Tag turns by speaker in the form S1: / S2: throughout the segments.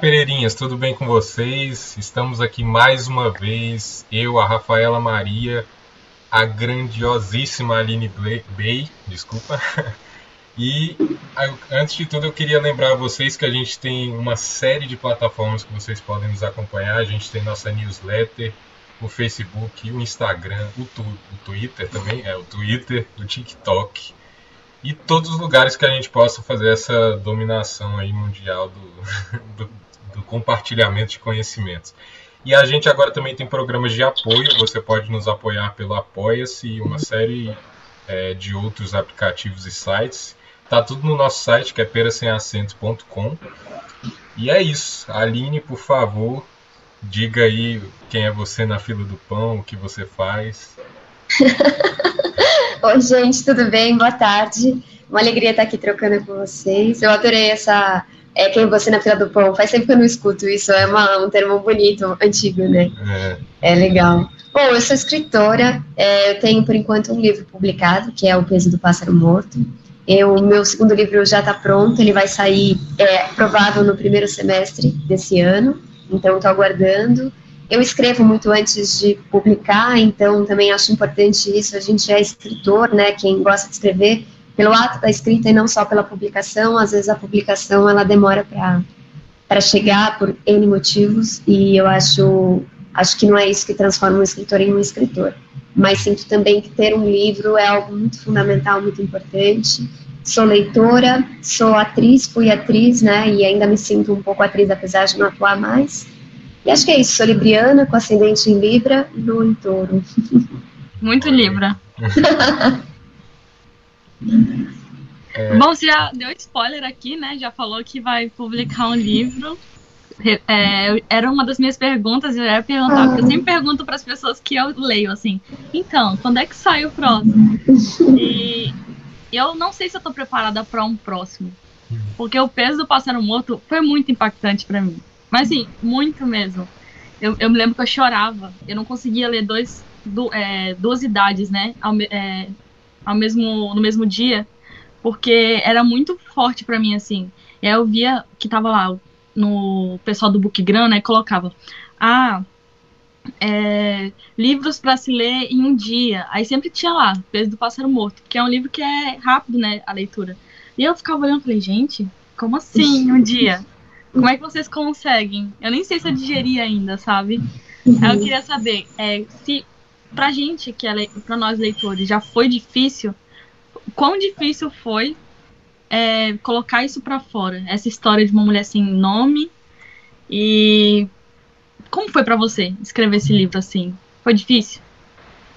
S1: Pereirinhas, tudo bem com vocês? Estamos aqui mais uma vez, eu, a Rafaela Maria, a grandiosíssima Aline Bay, desculpa. E antes de tudo eu queria lembrar a vocês que a gente tem uma série de plataformas que vocês podem nos acompanhar. A gente tem nossa newsletter, o Facebook, o Instagram, o, tu, o Twitter também, é o Twitter, o TikTok e todos os lugares que a gente possa fazer essa dominação aí mundial do, do, do compartilhamento de conhecimentos. E a gente agora também tem programas de apoio, você pode nos apoiar pelo Apoia-se e uma série é, de outros aplicativos e sites. Tá tudo no nosso site, que é perasemacento.com. E é isso. Aline, por favor, diga aí quem é você na fila do pão, o que você faz.
S2: Oi, gente, tudo bem? Boa tarde. Uma alegria estar aqui trocando com vocês. Eu adorei essa. É quem você na fila do pão. Faz tempo que eu não escuto isso. É uma, um termo bonito, antigo, né? É, é legal. Bom, eu sou escritora. É, eu tenho, por enquanto, um livro publicado, que é O Peso do Pássaro Morto. O meu segundo livro já está pronto. Ele vai sair, é, provável, no primeiro semestre desse ano. Então, estou aguardando. Eu escrevo muito antes de publicar, então também acho importante isso. A gente é escritor, né? Quem gosta de escrever pelo ato da escrita e não só pela publicação. Às vezes a publicação ela demora para para chegar por N motivos e eu acho acho que não é isso que transforma um escritor em um escritor. Mas sinto também que ter um livro é algo muito fundamental, muito importante. Sou leitora, sou atriz, fui atriz, né? E ainda me sinto um pouco atriz, apesar de não atuar mais. E acho que é isso, sou libriana, com ascendente em Libra e lua em touro.
S3: Muito Libra. é... Bom, você já deu spoiler aqui, né? Já falou que vai publicar um livro. É, era uma das minhas perguntas, eu ia perguntar, porque eu sempre pergunto para as pessoas que eu leio, assim, então, quando é que sai o próximo? E eu não sei se eu estou preparada para um próximo, porque o peso do pássaro morto foi muito impactante para mim. Mas sim, muito mesmo. Eu, eu me lembro que eu chorava. Eu não conseguia ler dois, do, é, duas idades, né? É, ao mesmo, no mesmo dia. Porque era muito forte para mim, assim. E aí eu via que tava lá no pessoal do Bookgram, né? Colocava. Ah, é, livros para se ler em um dia. Aí sempre tinha lá, Peso do Pássaro Morto, que é um livro que é rápido, né, a leitura. E eu ficava olhando e falei, gente, como assim um dia? Como é que vocês conseguem? Eu nem sei se eu digeri ainda, sabe? Uhum. Eu queria saber é, se pra gente, que é pra nós leitores, já foi difícil, quão difícil foi é, colocar isso para fora, essa história de uma mulher sem nome e como foi para você escrever esse livro assim? Foi difícil?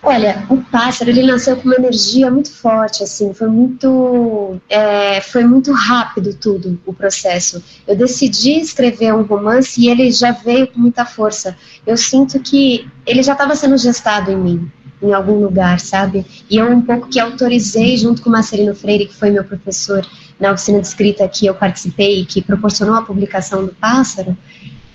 S2: Olha, o pássaro ele nasceu com uma energia muito forte, assim, foi muito, é, foi muito rápido tudo o processo. Eu decidi escrever um romance e ele já veio com muita força. Eu sinto que ele já estava sendo gestado em mim, em algum lugar, sabe? E eu um pouco que autorizei junto com o Marcelino Freire, que foi meu professor na oficina de escrita que eu participei, que proporcionou a publicação do Pássaro.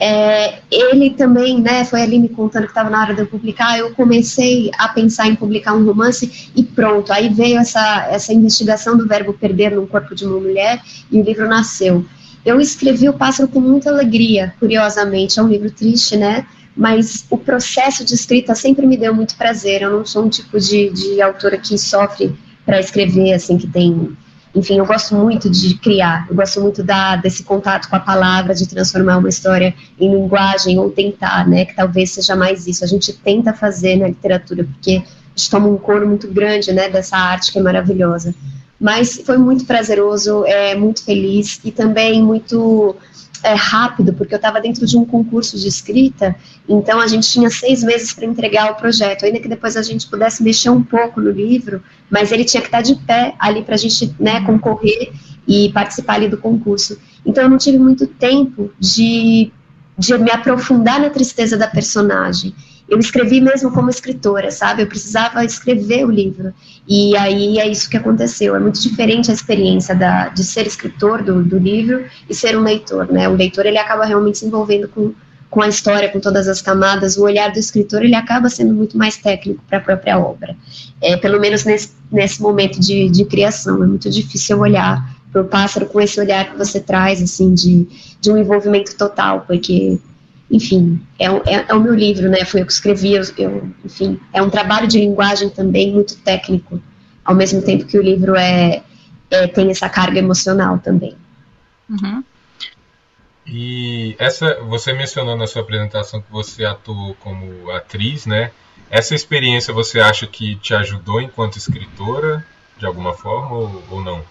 S2: É, ele também, né, foi ali me contando que estava na hora de eu publicar, eu comecei a pensar em publicar um romance e pronto, aí veio essa, essa investigação do verbo perder no corpo de uma mulher e o livro nasceu. Eu escrevi o Pássaro com muita alegria, curiosamente, é um livro triste, né, mas o processo de escrita sempre me deu muito prazer, eu não sou um tipo de, de autora que sofre para escrever, assim, que tem enfim, eu gosto muito de criar, eu gosto muito da, desse contato com a palavra, de transformar uma história em linguagem, ou tentar, né, que talvez seja mais isso. A gente tenta fazer na literatura, porque a gente toma um coro muito grande, né, dessa arte que é maravilhosa. Mas foi muito prazeroso, é, muito feliz, e também muito é, rápido, porque eu estava dentro de um concurso de escrita, então a gente tinha seis meses para entregar o projeto, ainda que depois a gente pudesse mexer um pouco no livro, mas ele tinha que estar tá de pé ali para a gente né, concorrer e participar ali do concurso. Então eu não tive muito tempo de, de me aprofundar na tristeza da personagem eu escrevi mesmo como escritora, sabe? Eu precisava escrever o livro. E aí é isso que aconteceu. É muito diferente a experiência da, de ser escritor do, do livro e ser um leitor, né? O leitor, ele acaba realmente se envolvendo com, com a história, com todas as camadas. O olhar do escritor, ele acaba sendo muito mais técnico para a própria obra. É, pelo menos nesse, nesse momento de, de criação. É muito difícil olhar pro pássaro com esse olhar que você traz, assim, de, de um envolvimento total, porque, enfim, é, é, é o meu livro, né, foi eu que escrevi, eu, eu, enfim, é um trabalho de linguagem também muito técnico, ao mesmo tempo que o livro é, é tem essa carga emocional também.
S3: Uhum.
S1: E essa, você mencionou na sua apresentação que você atuou como atriz, né? Essa experiência você acha que te ajudou enquanto escritora, de alguma forma, ou, ou não?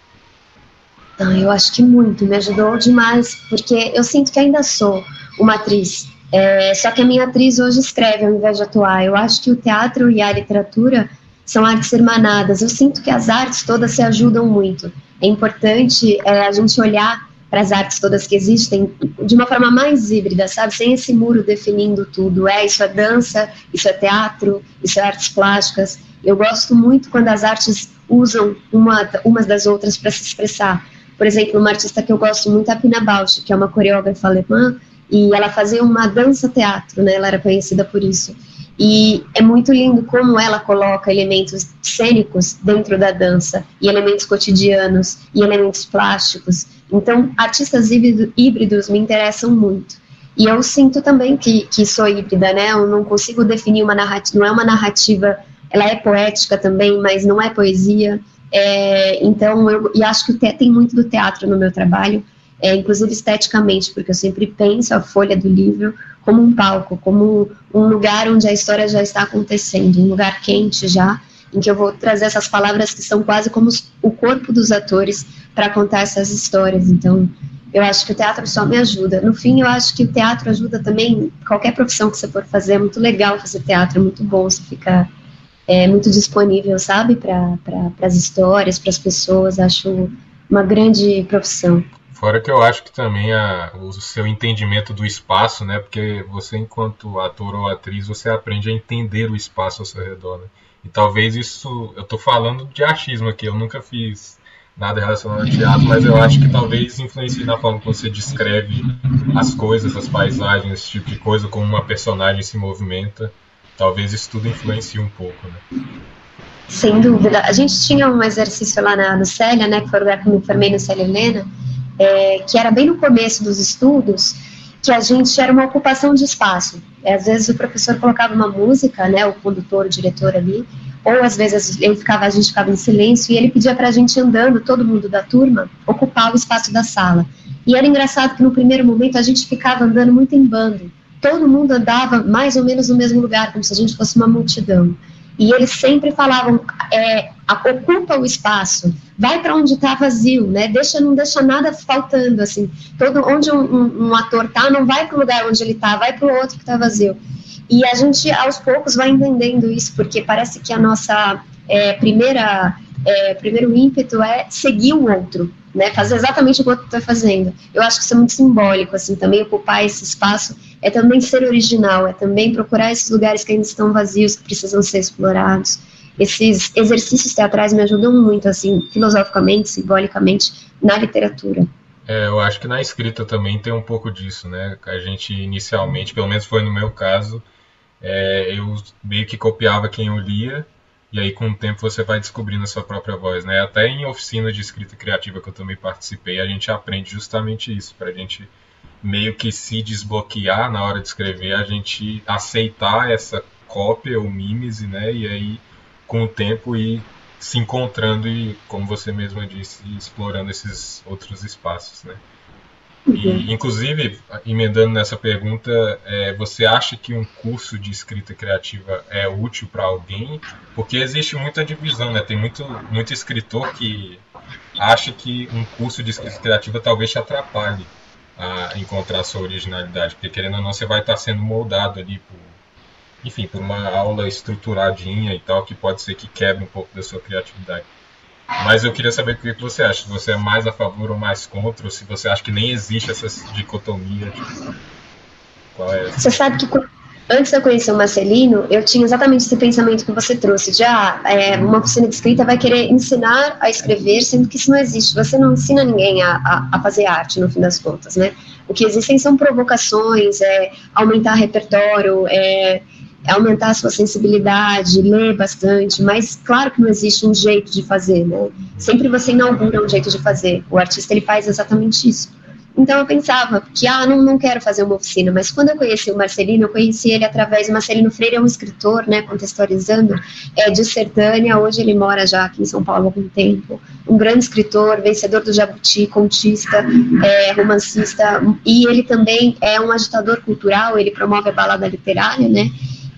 S2: Ah, eu acho que muito, me ajudou demais, porque eu sinto que ainda sou uma atriz. É, só que a minha atriz hoje escreve ao invés de atuar. Eu acho que o teatro e a literatura são artes hermanadas. Eu sinto que as artes todas se ajudam muito. É importante é, a gente olhar para as artes todas que existem de uma forma mais híbrida, sabe? Sem esse muro definindo tudo. É, isso é dança, isso é teatro, isso é artes plásticas. Eu gosto muito quando as artes usam uma, umas das outras para se expressar. Por exemplo, uma artista que eu gosto muito é a Pina Bausch, que é uma coreógrafa alemã, e ela fazia uma dança-teatro, né? Ela era conhecida por isso. E é muito lindo como ela coloca elementos cênicos dentro da dança, e elementos cotidianos, e elementos plásticos. Então, artistas híbridos me interessam muito. E eu sinto também que, que sou híbrida, né? Eu não consigo definir uma narrativa, não é uma narrativa, ela é poética também, mas não é poesia. É, então, eu e acho que tem muito do teatro no meu trabalho, é, inclusive esteticamente, porque eu sempre penso a folha do livro como um palco, como um lugar onde a história já está acontecendo, um lugar quente já, em que eu vou trazer essas palavras que são quase como o corpo dos atores para contar essas histórias. Então, eu acho que o teatro só me ajuda. No fim, eu acho que o teatro ajuda também qualquer profissão que você for fazer. É muito legal fazer teatro, é muito bom você ficar é, muito disponível, sabe, para pra, as histórias, para as pessoas. Acho uma grande profissão.
S1: Fora que eu acho que também a, o seu entendimento do espaço, né? Porque você, enquanto ator ou atriz, você aprende a entender o espaço ao seu redor. Né? E talvez isso. Eu estou falando de achismo aqui, eu nunca fiz nada relacionado ao teatro, mas eu acho que talvez influencie na forma como você descreve as coisas, as paisagens, esse tipo de coisa, como uma personagem se movimenta. Talvez isso tudo influencie um pouco, né?
S2: Sem dúvida. A gente tinha um exercício lá na, no Célia, né, que foi o lugar que eu me formei no Célia Helena, é, que era bem no começo dos estudos, que a gente era uma ocupação de espaço. É, às vezes o professor colocava uma música, né, o condutor, o diretor ali, ou às vezes ele ficava, a gente ficava em silêncio e ele pedia para a gente andando, todo mundo da turma, ocupar o espaço da sala. E era engraçado que no primeiro momento a gente ficava andando muito em bando. Todo mundo andava mais ou menos no mesmo lugar, como se a gente fosse uma multidão. E eles sempre falavam, é, ocupa o espaço, vai para onde está vazio, né? Deixa, não deixa nada faltando, assim. Todo onde um, um, ator tá, não vai para o lugar onde ele está, vai para o outro que está vazio. E a gente, aos poucos, vai entendendo isso, porque parece que a nossa é, primeira é, primeiro ímpeto é seguir o outro, né? Fazer exatamente o que o outro está fazendo. Eu acho que isso é muito simbólico, assim, também ocupar esse espaço é também ser original, é também procurar esses lugares que ainda estão vazios, que precisam ser explorados. Esses exercícios teatrais me ajudam muito, assim, filosoficamente, simbolicamente, na literatura.
S1: É, eu acho que na escrita também tem um pouco disso, né? A gente inicialmente, pelo menos foi no meu caso, é, eu meio que copiava quem eu lia, e aí com o tempo você vai descobrindo a sua própria voz, né? Até em oficina de escrita criativa que eu também participei, a gente aprende justamente isso, para a gente meio que se desbloquear na hora de escrever, a gente aceitar essa cópia ou mímese, né? E aí, com o tempo, ir se encontrando e, como você mesma disse, explorando esses outros espaços, né? E, uhum. inclusive, emendando nessa pergunta, é, você acha que um curso de escrita criativa é útil para alguém? Porque existe muita divisão, né? Tem muito, muito escritor que acha que um curso de escrita criativa talvez te atrapalhe a encontrar sua originalidade, porque querendo ou não, você vai estar sendo moldado ali por, enfim, por uma aula estruturadinha e tal, que pode ser que quebre um pouco da sua criatividade. Mas eu queria saber o que você acha, se você é mais a favor ou mais contra, ou se você acha que nem existe essa dicotomia. Tipo, qual é?
S2: Você sabe que antes de eu conhecer o Marcelino, eu tinha exatamente esse pensamento que você trouxe, de ah, é, uma oficina de escrita vai querer ensinar a escrever, sendo que isso não existe. Você não ensina ninguém a, a, a fazer arte, no fim das contas, né? O que existem são provocações, é, aumentar repertório, é, aumentar a sua sensibilidade, ler bastante, mas claro que não existe um jeito de fazer, né? Sempre você inaugura um jeito de fazer. O artista ele faz exatamente isso. Então eu pensava que, ah, não, não quero fazer uma oficina, mas quando eu conheci o Marcelino, eu conheci ele através Marcelino Freire, é um escritor, né, contextualizando, é de Sertânia, hoje ele mora já aqui em São Paulo há algum tempo, um grande escritor, vencedor do Jabuti, contista, é, romancista, e ele também é um agitador cultural, ele promove a balada literária, né,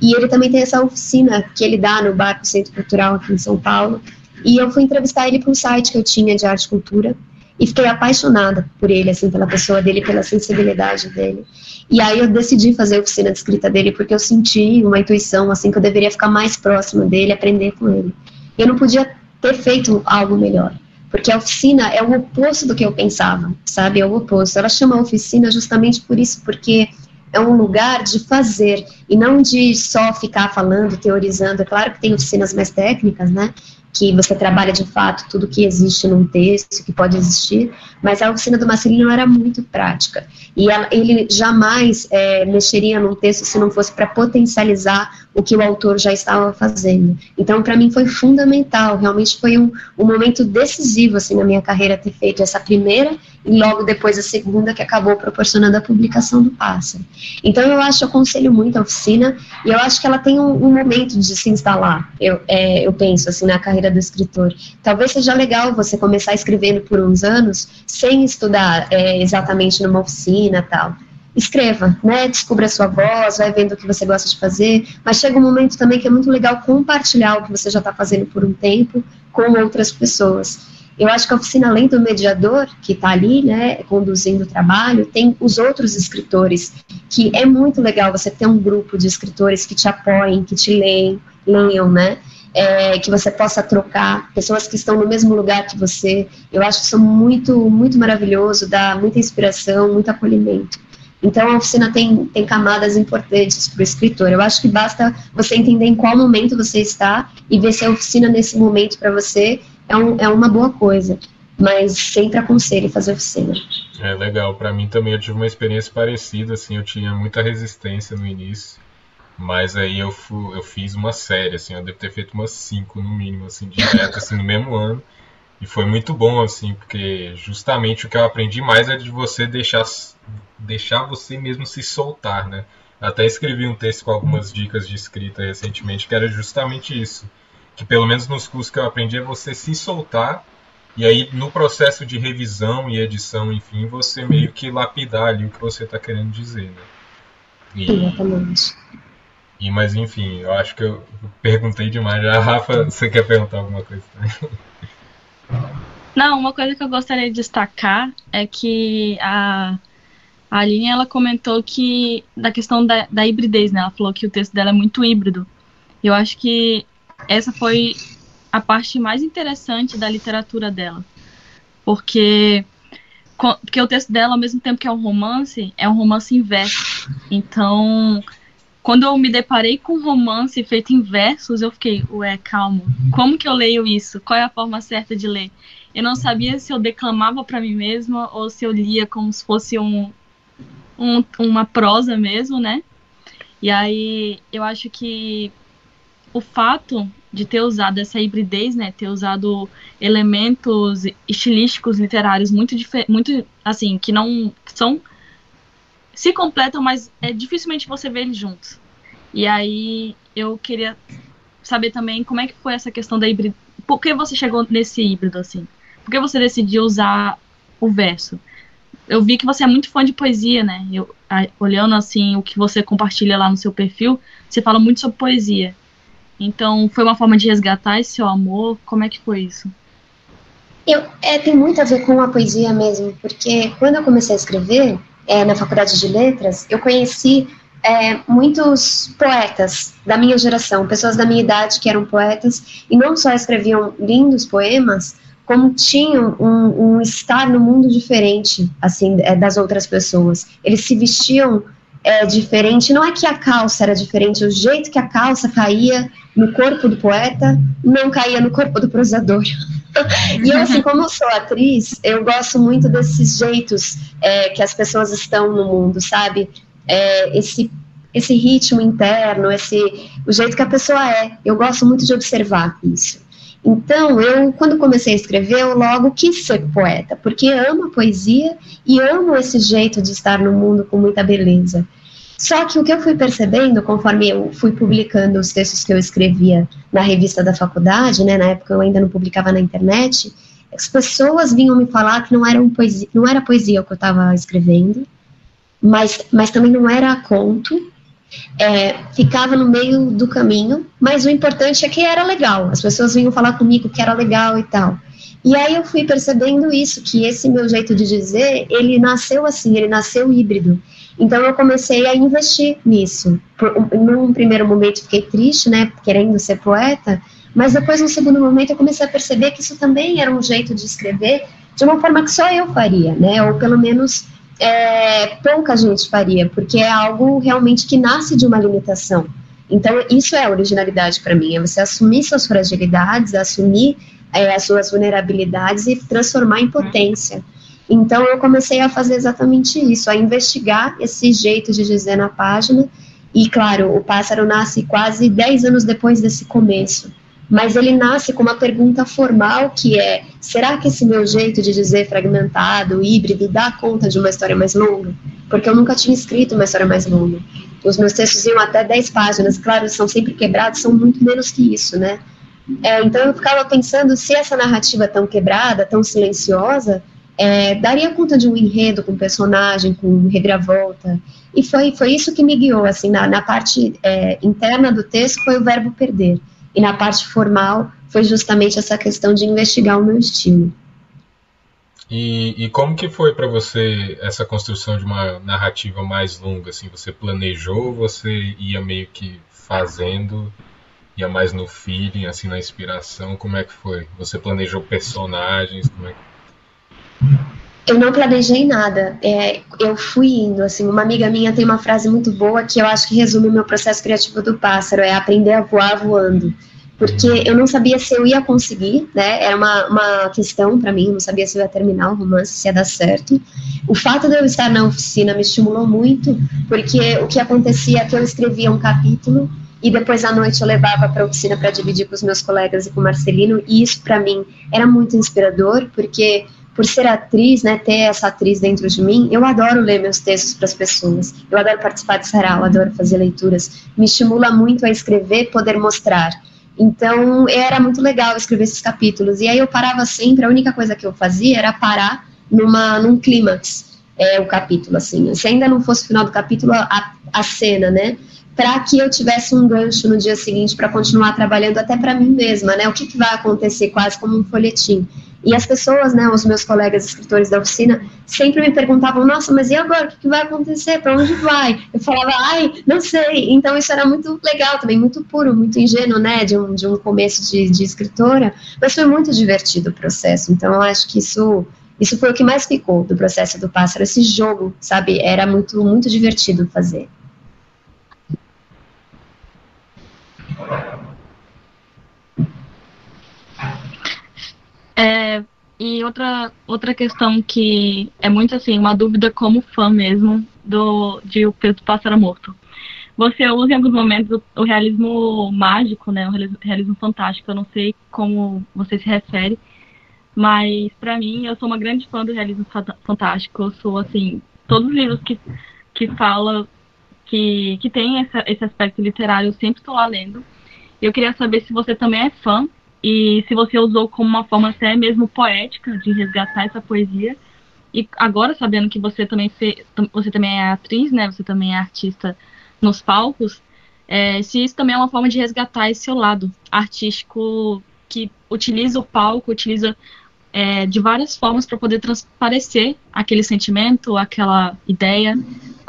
S2: e ele também tem essa oficina que ele dá no Barco Centro Cultural aqui em São Paulo, e eu fui entrevistar ele para um site que eu tinha de arte e cultura, e fiquei apaixonada por ele, assim, pela pessoa dele, pela sensibilidade dele. E aí eu decidi fazer a oficina de escrita dele porque eu senti uma intuição, assim, que eu deveria ficar mais próxima dele, aprender com ele. Eu não podia ter feito algo melhor, porque a oficina é o oposto do que eu pensava, sabe? É o oposto. Ela chama oficina justamente por isso, porque é um lugar de fazer e não de só ficar falando, teorizando. É claro que tem oficinas mais técnicas, né? Que você trabalha de fato tudo que existe num texto, que pode existir, mas a oficina do Marcelino era muito prática. E ela, ele jamais é, mexeria num texto se não fosse para potencializar o que o autor já estava fazendo. Então, para mim, foi fundamental, realmente foi um, um momento decisivo assim, na minha carreira ter feito essa primeira e logo depois a segunda, que acabou proporcionando a publicação do Pássaro. Então, eu acho, eu aconselho muito a oficina e eu acho que ela tem um, um momento de se instalar, eu, é, eu penso, assim, na carreira do escritor. Talvez seja legal você começar escrevendo por uns anos sem estudar é, exatamente numa oficina tal escreva, né? Descubra a sua voz, vai vendo o que você gosta de fazer, mas chega um momento também que é muito legal compartilhar o que você já está fazendo por um tempo com outras pessoas. Eu acho que a oficina, além do mediador, que está ali, né, conduzindo o trabalho, tem os outros escritores, que é muito legal você ter um grupo de escritores que te apoiem, que te leem, leiam, né? É, que você possa trocar, pessoas que estão no mesmo lugar que você. Eu acho isso muito, muito maravilhoso, dá muita inspiração, muito acolhimento. Então, a oficina tem, tem camadas importantes para o escritor. Eu acho que basta você entender em qual momento você está e ver se a oficina nesse momento para você é, um, é uma boa coisa. Mas sempre aconselho fazer oficina.
S1: É legal. Para mim também eu tive uma experiência parecida. Assim, eu tinha muita resistência no início. Mas aí eu, eu fiz uma série, assim, eu devo ter feito umas cinco no mínimo, assim, direto, assim, no mesmo ano. E foi muito bom, assim, porque justamente o que eu aprendi mais é de você deixar deixar você mesmo se soltar, né? Até escrevi um texto com algumas dicas de escrita recentemente que era justamente isso. Que pelo menos nos cursos que eu aprendi é você se soltar e aí no processo de revisão e edição, enfim, você meio que lapidar ali o que você está querendo dizer, né?
S2: E, Exatamente.
S1: E, mas enfim, eu acho que eu perguntei demais. Já, Rafa, você quer perguntar alguma coisa também?
S3: Não, uma coisa que eu gostaria de destacar é que a a Aline, ela comentou que, da questão da, da hibridez, né? Ela falou que o texto dela é muito híbrido. Eu acho que essa foi a parte mais interessante da literatura dela. Porque, porque o texto dela, ao mesmo tempo que é um romance, é um romance inverso. Então, quando eu me deparei com um romance feito em versos, eu fiquei, ué, calma, como que eu leio isso? Qual é a forma certa de ler? Eu não sabia se eu declamava para mim mesma ou se eu lia como se fosse um, um, uma prosa mesmo, né? E aí eu acho que o fato de ter usado essa hibridez, né, ter usado elementos estilísticos literários muito muito assim, que não são se completam, mas é dificilmente você vê eles juntos. E aí eu queria saber também como é que foi essa questão da híbrido. Por que você chegou nesse híbrido assim? Por que você decidiu usar o verso? Eu vi que você é muito fã de poesia, né? Eu, a, olhando assim o que você compartilha lá no seu perfil, você fala muito sobre poesia. Então, foi uma forma de resgatar esse seu amor? Como é que foi isso?
S2: Eu, é, tem muito a ver com a poesia mesmo, porque quando eu comecei a escrever é, na faculdade de letras, eu conheci é, muitos poetas da minha geração, pessoas da minha idade que eram poetas, e não só escreviam lindos poemas, como tinham um, um estar no mundo diferente, assim, é, das outras pessoas. Eles se vestiam é, diferente. Não é que a calça era diferente, o jeito que a calça caía no corpo do poeta não caía no corpo do prosador. e eu, assim, como eu sou atriz, eu gosto muito desses jeitos é, que as pessoas estão no mundo, sabe? É, esse esse ritmo interno, esse o jeito que a pessoa é. Eu gosto muito de observar isso. Então, eu, quando comecei a escrever, eu logo quis ser poeta, porque amo a poesia e amo esse jeito de estar no mundo com muita beleza. Só que o que eu fui percebendo, conforme eu fui publicando os textos que eu escrevia na revista da faculdade, né, na época eu ainda não publicava na internet, as pessoas vinham me falar que não era, um poesia, não era poesia o que eu estava escrevendo, mas, mas também não era conto, é, ficava no meio do caminho, mas o importante é que era legal, as pessoas vinham falar comigo que era legal e tal. E aí eu fui percebendo isso, que esse meu jeito de dizer, ele nasceu assim, ele nasceu híbrido. Então eu comecei a investir nisso. Por, num primeiro momento fiquei triste, né, querendo ser poeta, mas depois, no segundo momento, eu comecei a perceber que isso também era um jeito de escrever de uma forma que só eu faria, né, ou pelo menos é, pouca gente faria, porque é algo realmente que nasce de uma limitação. Então, isso é originalidade para mim, é você assumir suas fragilidades, assumir é, as suas vulnerabilidades e transformar em potência. Uhum. Então eu comecei a fazer exatamente isso, a investigar esse jeito de dizer na página. E claro, o pássaro nasce quase 10 anos depois desse começo. Mas ele nasce com uma pergunta formal que é: será que esse meu jeito de dizer fragmentado, híbrido, dá conta de uma história mais longa? Porque eu nunca tinha escrito uma história mais longa. Os meus textos iam até 10 páginas, claro, são sempre quebrados, são muito menos que isso, né? É, então eu ficava pensando se essa narrativa tão quebrada, tão silenciosa, é, daria conta de um enredo com personagem, com reviravolta. E foi, foi isso que me guiou, assim, na, na parte é, interna do texto foi o verbo perder. E na parte formal foi justamente essa questão de investigar o meu estilo.
S1: E, e como que foi para você essa construção de uma narrativa mais longa? Assim, você planejou, você ia meio que fazendo, ia mais no feeling, assim, na inspiração? Como é que foi? Você planejou personagens? Como é que
S2: eu não planejei nada. É, eu fui indo, assim, uma amiga minha tem uma frase muito boa que eu acho que resume o meu processo criativo do pássaro, é aprender a voar voando. Porque eu não sabia se eu ia conseguir, né? Era uma, uma questão para mim, eu não sabia se eu ia terminar o romance, se ia dar certo. O fato de eu estar na oficina me estimulou muito, porque o que acontecia é que eu escrevia um capítulo e depois à noite eu levava para a oficina para dividir com os meus colegas e com o Marcelino, e isso para mim era muito inspirador, porque por ser atriz, né, ter essa atriz dentro de mim, eu adoro ler meus textos para as pessoas. Eu adoro participar de sarau, adoro fazer leituras. Me estimula muito a escrever, poder mostrar. Então, era muito legal escrever esses capítulos. E aí eu parava sempre, a única coisa que eu fazia era parar numa, num clímax, é, o capítulo, assim. Se ainda não fosse o final do capítulo, a, a cena, né? Para que eu tivesse um gancho no dia seguinte para continuar trabalhando até para mim mesma, né? O que, que vai acontecer, quase como um folhetim. E as pessoas, né, os meus colegas escritores da oficina, sempre me perguntavam: nossa, mas e agora? O que, vai acontecer? Para onde vai? Eu falava: ai, não sei. Então isso era muito legal também, muito puro, muito ingênuo, né, de um, de um começo de, de escritora, mas foi muito divertido o processo. Então eu acho que isso. Isso foi o que mais ficou do processo do pássaro, esse jogo, sabe? Era muito, muito divertido fazer.
S3: É, e outra, outra questão que é muito assim, uma dúvida como fã mesmo do, de O Peso Pássaro Morto. Você usa em alguns momentos o, realismo mágico, né? O realismo, realismo, fantástico. Eu não sei como você se refere, mas para mim eu sou uma grande fã do realismo fantástico. Eu sou assim, todos os livros que que fala que que tem essa, esse aspecto literário, eu sempre estou lá lendo. Eu queria saber se você também é fã e se você usou como uma forma até mesmo poética de resgatar essa poesia. E agora sabendo que você também você também é atriz, né? Você também é artista nos palcos. É, se isso também é uma forma de resgatar esse seu lado artístico que utiliza o palco, utiliza é, de várias formas para poder transparecer aquele sentimento, aquela ideia.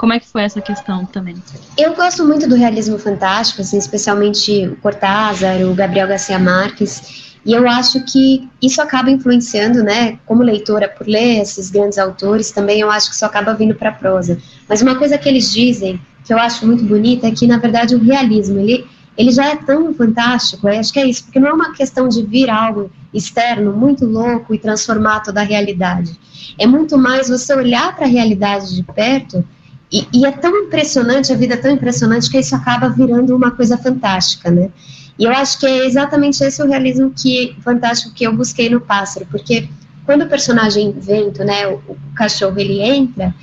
S3: Como é que foi essa questão também?
S2: Eu gosto muito do realismo fantástico, assim, especialmente o Cortázar, o Gabriel Garcia Marques, e eu acho que isso acaba influenciando, né, como leitora, por ler esses grandes autores, também eu acho que isso acaba vindo para a prosa. Mas uma coisa que eles dizem, que eu acho muito bonita, é que, na verdade, o realismo, ele ele já é tão fantástico, acho que é isso, porque não é uma questão de vir algo externo muito louco e transformar toda a realidade. É muito mais você olhar para a realidade de perto E, e, é tão impressionante, a vida é tão impressionante que isso acaba virando uma coisa fantástica, né? E eu acho que é exatamente esse o realismo que fantástico que eu busquei no pássaro, porque quando o personagem vento, né, o, o cachorro, ele entra,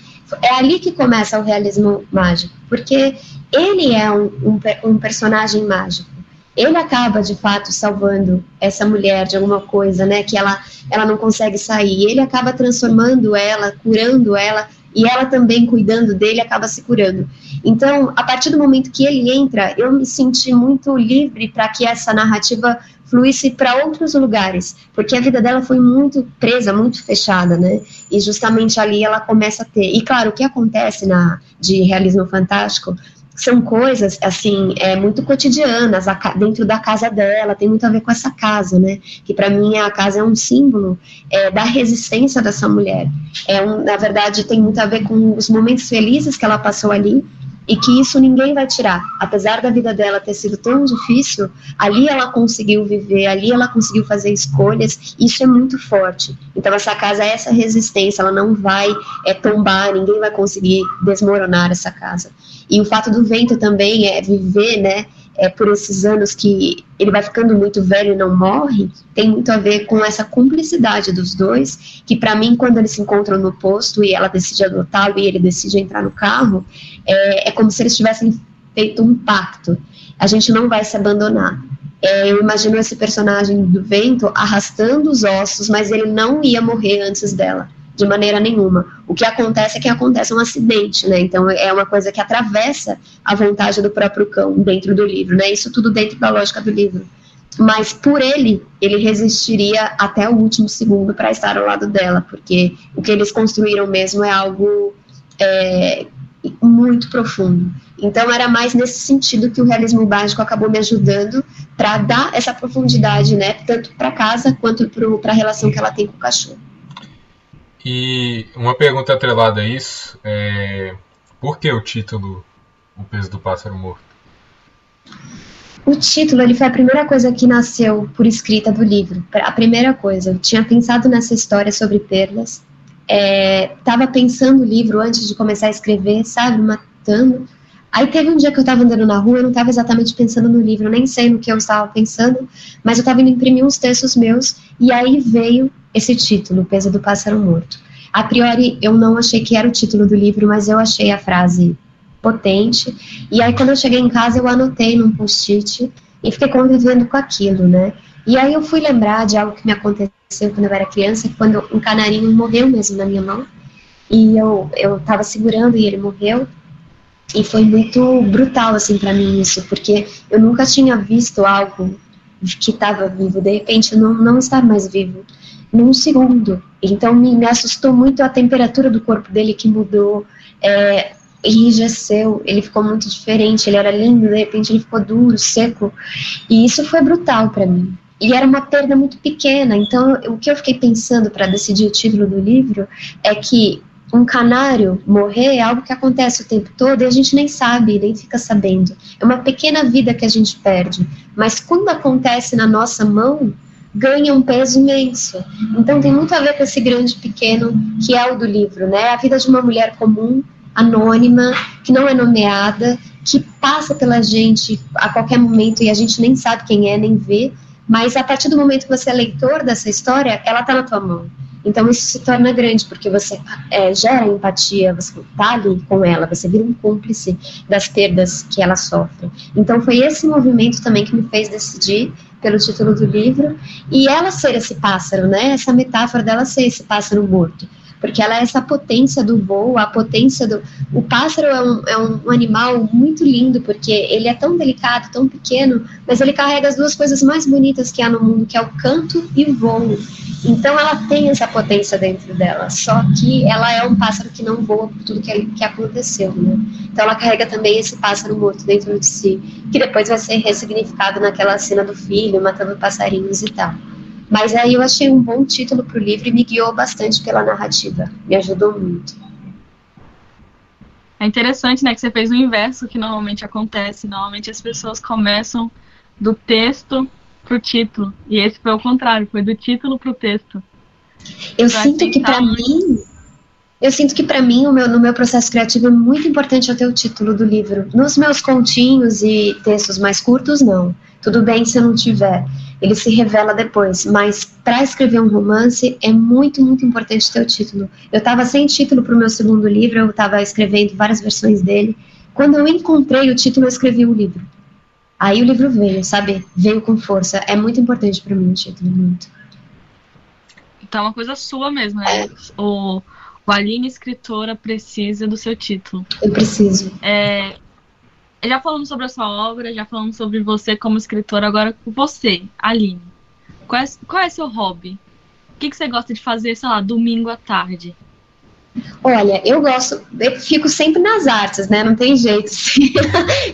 S2: é ali que começa o realismo mágico, porque ele é um, um, um personagem mágico ele acaba de fato salvando essa mulher de alguma coisa, né, que ela, ela não consegue sair. Ele acaba transformando ela, curando ela, e ela também cuidando dele acaba se curando. Então, a partir do momento que ele entra, eu me senti muito livre para que essa narrativa fluísse para outros lugares, porque a vida dela foi muito presa, muito fechada, né? E justamente ali ela começa a ter. E claro, o que acontece na de realismo fantástico são coisas, assim, é, muito cotidianas, dentro da casa dela, tem muito a ver com essa casa, né? Que para mim a casa é um símbolo é, da resistência dessa mulher. É um, na verdade, tem muito a ver com os momentos felizes que ela passou ali, e que isso ninguém vai tirar. Apesar da vida dela ter sido tão difícil, ali ela conseguiu viver, ali ela conseguiu fazer escolhas, isso é muito forte. Então essa casa essa resistência, ela não vai é, tombar, ninguém vai conseguir desmoronar essa casa. E o fato do vento também é viver, né, é, por esses anos que ele vai ficando muito velho e não morre, tem muito a ver com essa cumplicidade dos dois, que para mim, quando eles se encontram no posto e ela decide adotá-lo e ele decide entrar no carro, é, é como se eles tivessem feito um pacto. A gente não vai se abandonar. É, eu imagino esse personagem do vento arrastando os ossos, mas ele não ia morrer antes dela de maneira nenhuma. O que acontece é que acontece um acidente, né? Então é uma coisa que atravessa a vontade do próprio cão dentro do livro, né? Isso tudo dentro da lógica do livro. Mas por ele, ele resistiria até o último segundo para estar ao lado dela, porque o que eles construíram mesmo é algo é, muito profundo. Então era mais nesse sentido que o realismo mágico acabou me ajudando para dar essa profundidade, né? Tanto para casa quanto para a relação que ela tem com o cachorro.
S1: E uma pergunta atrelada a isso é por que o título O Peso do Pássaro Morto?
S2: O título ele foi a primeira coisa que nasceu por escrita do livro. A primeira coisa, eu tinha pensado nessa história sobre perdas, estava é, pensando o livro antes de começar a escrever, sabe, matando. Aí teve um dia que eu estava andando na rua, eu não estava exatamente pensando no livro, nem sei no que eu estava pensando, mas eu estava indo imprimir uns textos meus e aí veio esse título, Peso do Pássaro Morto. A priori, eu não achei que era o título do livro, mas eu achei a frase potente. E aí, quando eu cheguei em casa, eu anotei num post-it e fiquei convivendo com aquilo, né? E aí eu fui lembrar de algo que me aconteceu quando eu era criança, quando um canarinho morreu mesmo na minha mão. E eu eu estava segurando e ele morreu. E foi muito brutal assim para mim isso, porque eu nunca tinha visto algo que estava vivo, de repente não não estar mais vivo. Num segundo. Então me, me assustou muito a temperatura do corpo dele que mudou, é, enrijeceu, ele ficou muito diferente, ele era lindo, de repente ele ficou duro, seco, e isso foi brutal para mim. E era uma perda muito pequena, então o que eu fiquei pensando para decidir o título do livro é que um canário morrer é algo que acontece o tempo todo e a gente nem sabe, nem fica sabendo. É uma pequena vida que a gente perde, mas quando acontece na nossa mão, ganha um peso imenso. Então tem muito a ver com esse grande pequeno que é o do livro, né? A vida de uma mulher comum, anônima, que não é nomeada, que passa pela gente a qualquer momento e a gente nem sabe quem é, nem vê, mas a partir do momento que você é leitor dessa história, ela está na tua mão. Então isso se torna grande, porque você é, gera empatia, você está ali com ela, você vira um cúmplice das perdas que ela sofre. Então foi esse movimento também que me fez decidir pelo título do livro, e ela ser esse pássaro, né? Essa metáfora dela ser esse pássaro morto. Porque ela é essa potência do voo, a potência do. O pássaro é um, é um animal muito lindo, porque ele é tão delicado, tão pequeno, mas ele carrega as duas coisas mais bonitas que há no mundo, que é o canto e o voo. Então ela tem essa potência dentro dela, só que ela é um pássaro que não voa por tudo que, que aconteceu, né? Então ela carrega também esse pássaro morto dentro de si, que depois vai ser ressignificado naquela cena do filho, matando passarinhos e tal. Mas aí eu achei um bom título para o livro e me guiou bastante pela narrativa, me ajudou muito.
S3: É interessante, né, que você fez o inverso que normalmente acontece. Normalmente as pessoas começam do texto pro título. E esse foi o contrário, foi do título pro texto.
S2: Eu sinto que para mim Eu sinto que para mim, meu, no meu processo criativo, é muito importante eu ter o título do livro. Nos meus continhos e textos mais curtos, não. Tudo bem se eu não tiver. Ele se revela depois. Mas para escrever um romance, é muito, muito importante ter o título. Eu estava sem título para o meu segundo livro, eu estava escrevendo várias versões dele. Quando eu encontrei o título, eu escrevi o livro. Aí o livro veio, sabe? Veio com força. É muito importante para mim o título, muito.
S3: Então é uma coisa sua mesmo, né? É. O o Aline, escritora, precisa do seu título.
S2: Eu preciso.
S3: É, já falamos sobre a sua obra, já falamos sobre você como escritora, agora você, Aline. Qual é, qual é seu hobby? O que, que você gosta de fazer, sei lá, domingo à tarde?
S2: Olha, eu gosto, eu fico sempre nas artes, né? Não tem jeito. Assim.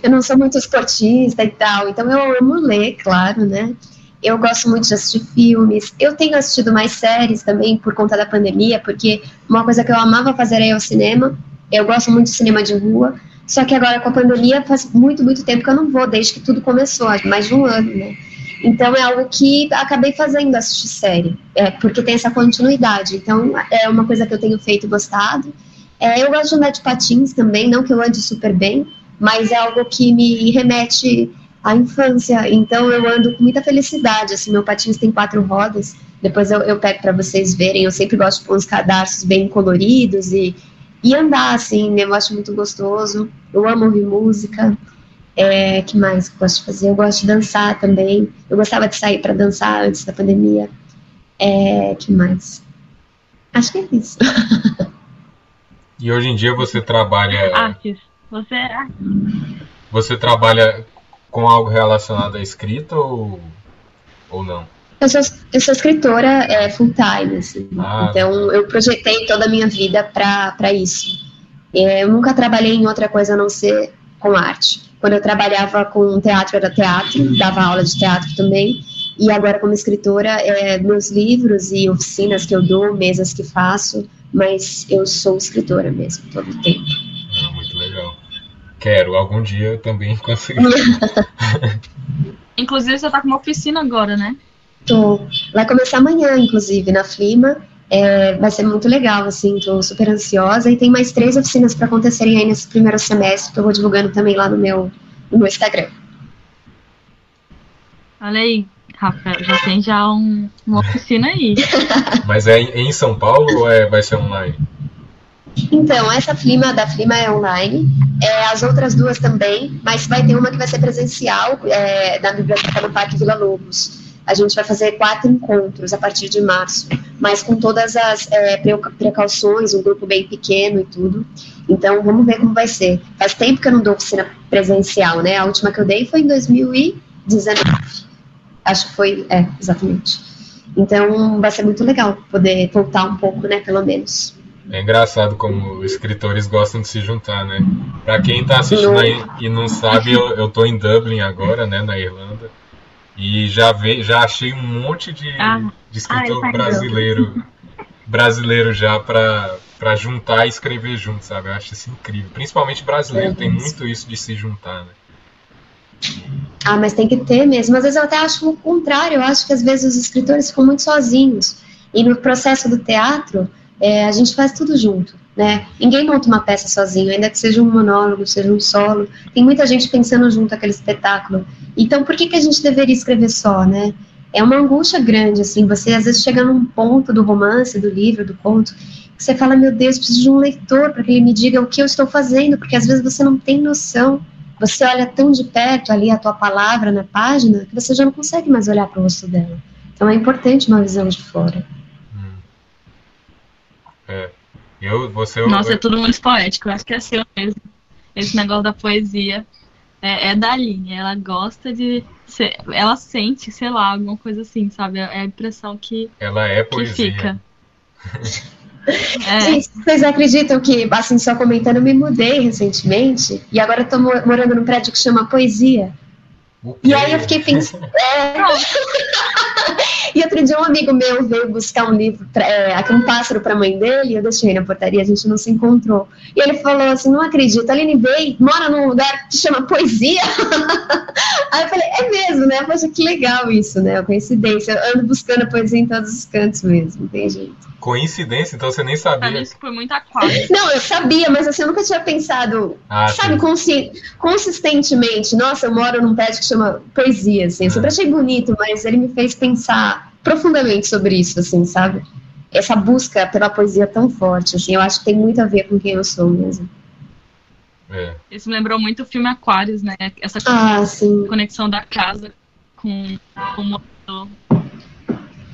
S2: eu não sou muito esportista e tal, então eu amo ler, claro, né? Eu gosto muito de assistir filmes. Eu tenho assistido mais séries também por conta da pandemia, porque uma coisa que eu amava fazer era ao cinema. Eu gosto muito de cinema de rua. Só que agora com a pandemia faz muito, muito tempo que eu não vou, desde que tudo começou, mais de um ano, né? Então é algo que acabei fazendo assistir série, é, porque tem essa continuidade. Então é uma coisa que eu tenho feito gostado. É, eu gosto de andar de patins também, não que eu ande super bem, mas é algo que me remete a infância. Então eu ando com muita felicidade. Assim, meu patins tem quatro rodas. Depois eu, eu pego para vocês verem. Eu sempre gosto de pôr uns cadarços bem coloridos e, e andar, assim. Eu acho muito gostoso. Eu amo ouvir música. É, que mais que eu gosto de fazer? Eu gosto de dançar também. Eu gostava de sair para dançar antes da pandemia. É, que mais? Acho que é isso.
S1: e hoje em dia você trabalha.
S3: Artes. Você é
S1: Você trabalha com algo relacionado à escrita ou, ou não?
S2: Eu sou, eu sou escritora é, full time, assim. Ah, então eu projetei toda a minha vida para isso. É, eu nunca trabalhei em outra coisa a não ser com arte. Quando eu trabalhava com teatro, era teatro, dava aula de teatro também. E agora, como escritora, é, meus livros e oficinas que eu dou, mesas que faço, mas eu sou escritora mesmo, todo o tempo.
S1: Ah, muito legal. Quero algum dia também conseguir.
S3: inclusive, você tá com uma oficina agora, né?
S2: Tô. Vai começar amanhã, inclusive, na Flima. É, vai ser muito legal, assim, tô super ansiosa. E tem mais três oficinas para acontecerem aí nesse primeiro semestre, que eu vou divulgando também lá no meu, no meu Instagram.
S3: Olha aí, Rafael, já tem já um, uma oficina aí.
S1: Mas é em São Paulo ou é, vai ser online?
S2: Então, essa Flima da Flima é online, é, as outras duas também, mas vai ter uma que vai ser presencial é, na Biblioteca do Parque Vila Lobos. A gente vai fazer quatro encontros a partir de março, mas com todas as é, precauções, um grupo bem pequeno e tudo. Então, vamos ver como vai ser. Faz tempo que eu não dou oficina presencial, né? A última que eu dei foi em 2019. Acho que foi, é, exatamente. Então, vai ser muito legal poder voltar um pouco, né, pelo menos.
S1: É engraçado como escritores gostam de se juntar, né? Pra quem tá assistindo aí e não sabe, eu, eu tô em Dublin agora, né, na Irlanda. E já, ve, já achei um monte de, ah, de escritor ah, brasileiro brasileiro já pra, pra juntar e escrever junto, sabe? Eu acho isso incrível. Principalmente brasileiro, tem muito isso de se juntar, né?
S2: Ah, mas tem que ter mesmo. Às vezes eu até acho o contrário. Eu acho que às vezes os escritores ficam muito sozinhos. E no processo do teatro, é, a gente faz tudo junto, né? Ninguém monta uma peça sozinho, ainda que seja um monólogo, seja um solo. Tem muita gente pensando junto aquele espetáculo. Então, por que, que a gente deveria escrever só, né? É uma angústia grande, assim. Você às vezes chega num ponto do romance, do livro, do conto, que você fala: meu Deus, preciso de um leitor para que ele me diga o que eu estou fazendo, porque às vezes você não tem noção. Você olha tão de perto ali a tua palavra na página que você já não consegue mais olhar para o rosto dela. Então é importante uma visão de fora.
S1: É. Eu, você,
S3: Nossa, eu... é tudo muito poético. Eu acho que é assim mesmo. Esse negócio da poesia é, é da Aline. Ela gosta de. Ser, ela sente, sei lá, alguma coisa assim, sabe? É a impressão que.
S1: Ela é poesia.
S3: Que fica.
S2: É. Gente, vocês acreditam que, assim, só comentando, eu me mudei recentemente e agora eu tô morando num prédio que chama Poesia. E aí eu fiquei pensando. É... E outro dia um amigo meu veio buscar um livro, pra, é, aqui um pássaro para a mãe dele, eu deixei na portaria, a gente não se encontrou. E ele falou assim: não acredito, a Aline Bey mora num lugar que chama poesia. Aí eu falei, é mesmo, né? Poxa, que legal isso, né? A coincidência. Eu ando buscando poesia em todos os cantos mesmo, tem jeito.
S1: Coincidência? Então você nem sabia.
S3: Isso foi muito aquário.
S2: Não, eu sabia, mas assim, eu nunca tinha pensado, ah, sabe, consi consistentemente. Nossa, eu moro num prédio que chama poesia, assim. Eu sempre achei bonito, mas ele me fez pensar profundamente sobre isso, assim, sabe? Essa busca pela poesia tão forte, assim, eu acho que tem muito a ver com quem eu sou mesmo.
S3: É. Isso me lembrou muito o filme Aquários, né? Essa
S2: ah,
S3: conexão da casa com, com o motor.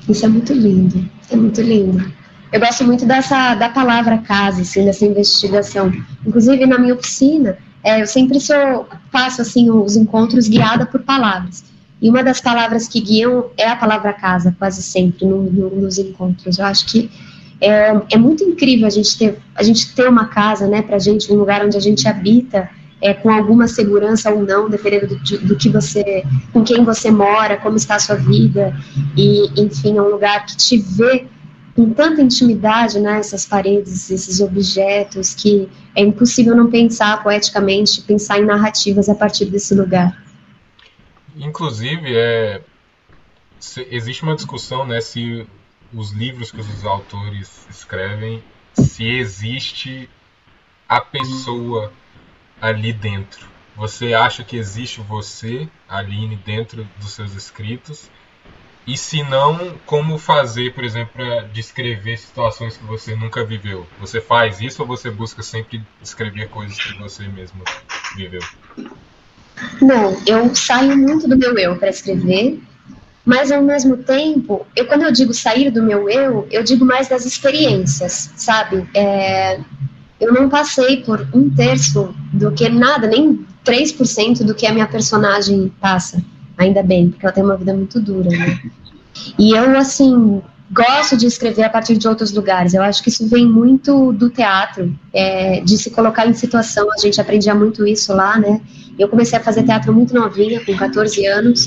S2: Isso é muito lindo, é muito lindo. Eu gosto muito dessa da palavra casa, assim, dessa investigação. Inclusive na minha oficina, é, eu sempre sou, faço assim os encontros guiada por palavras. E uma das palavras que guiam é a palavra casa, quase sempre no, no, nos encontros. Eu acho que é, é, muito incrível a gente ter a gente ter uma casa, né, para gente um lugar onde a gente habita é, com alguma segurança ou não, dependendo do, do, que você, com quem você mora, como está a sua vida, e enfim, é um lugar que te vê com tanta intimidade, né, essas paredes, esses objetos, que é impossível não pensar poeticamente, pensar em narrativas a partir desse lugar.
S1: Inclusive, é, se, existe uma discussão, né, se os livros que os autores escrevem, se existe a pessoa ali dentro. Você acha que existe você, Aline, dentro dos seus escritos? E se não, como fazer, por exemplo, para descrever situações que você nunca viveu? Você faz isso ou você busca sempre descrever coisas que você mesmo viveu?
S2: Não, eu saio muito do meu eu para escrever, mas ao mesmo tempo, eu quando eu digo sair do meu eu, eu digo mais das experiências, sabe? É, eu não passei por um terço do que nada, nem 3% do que a minha personagem passa. Ainda bem, porque ela tem uma vida muito dura, né? E eu, assim, gosto de escrever a partir de outros lugares. Eu acho que isso vem muito do teatro, é, de se colocar em situação. A gente aprendia muito isso lá, né? Eu comecei a fazer teatro muito novinha, com 14 anos,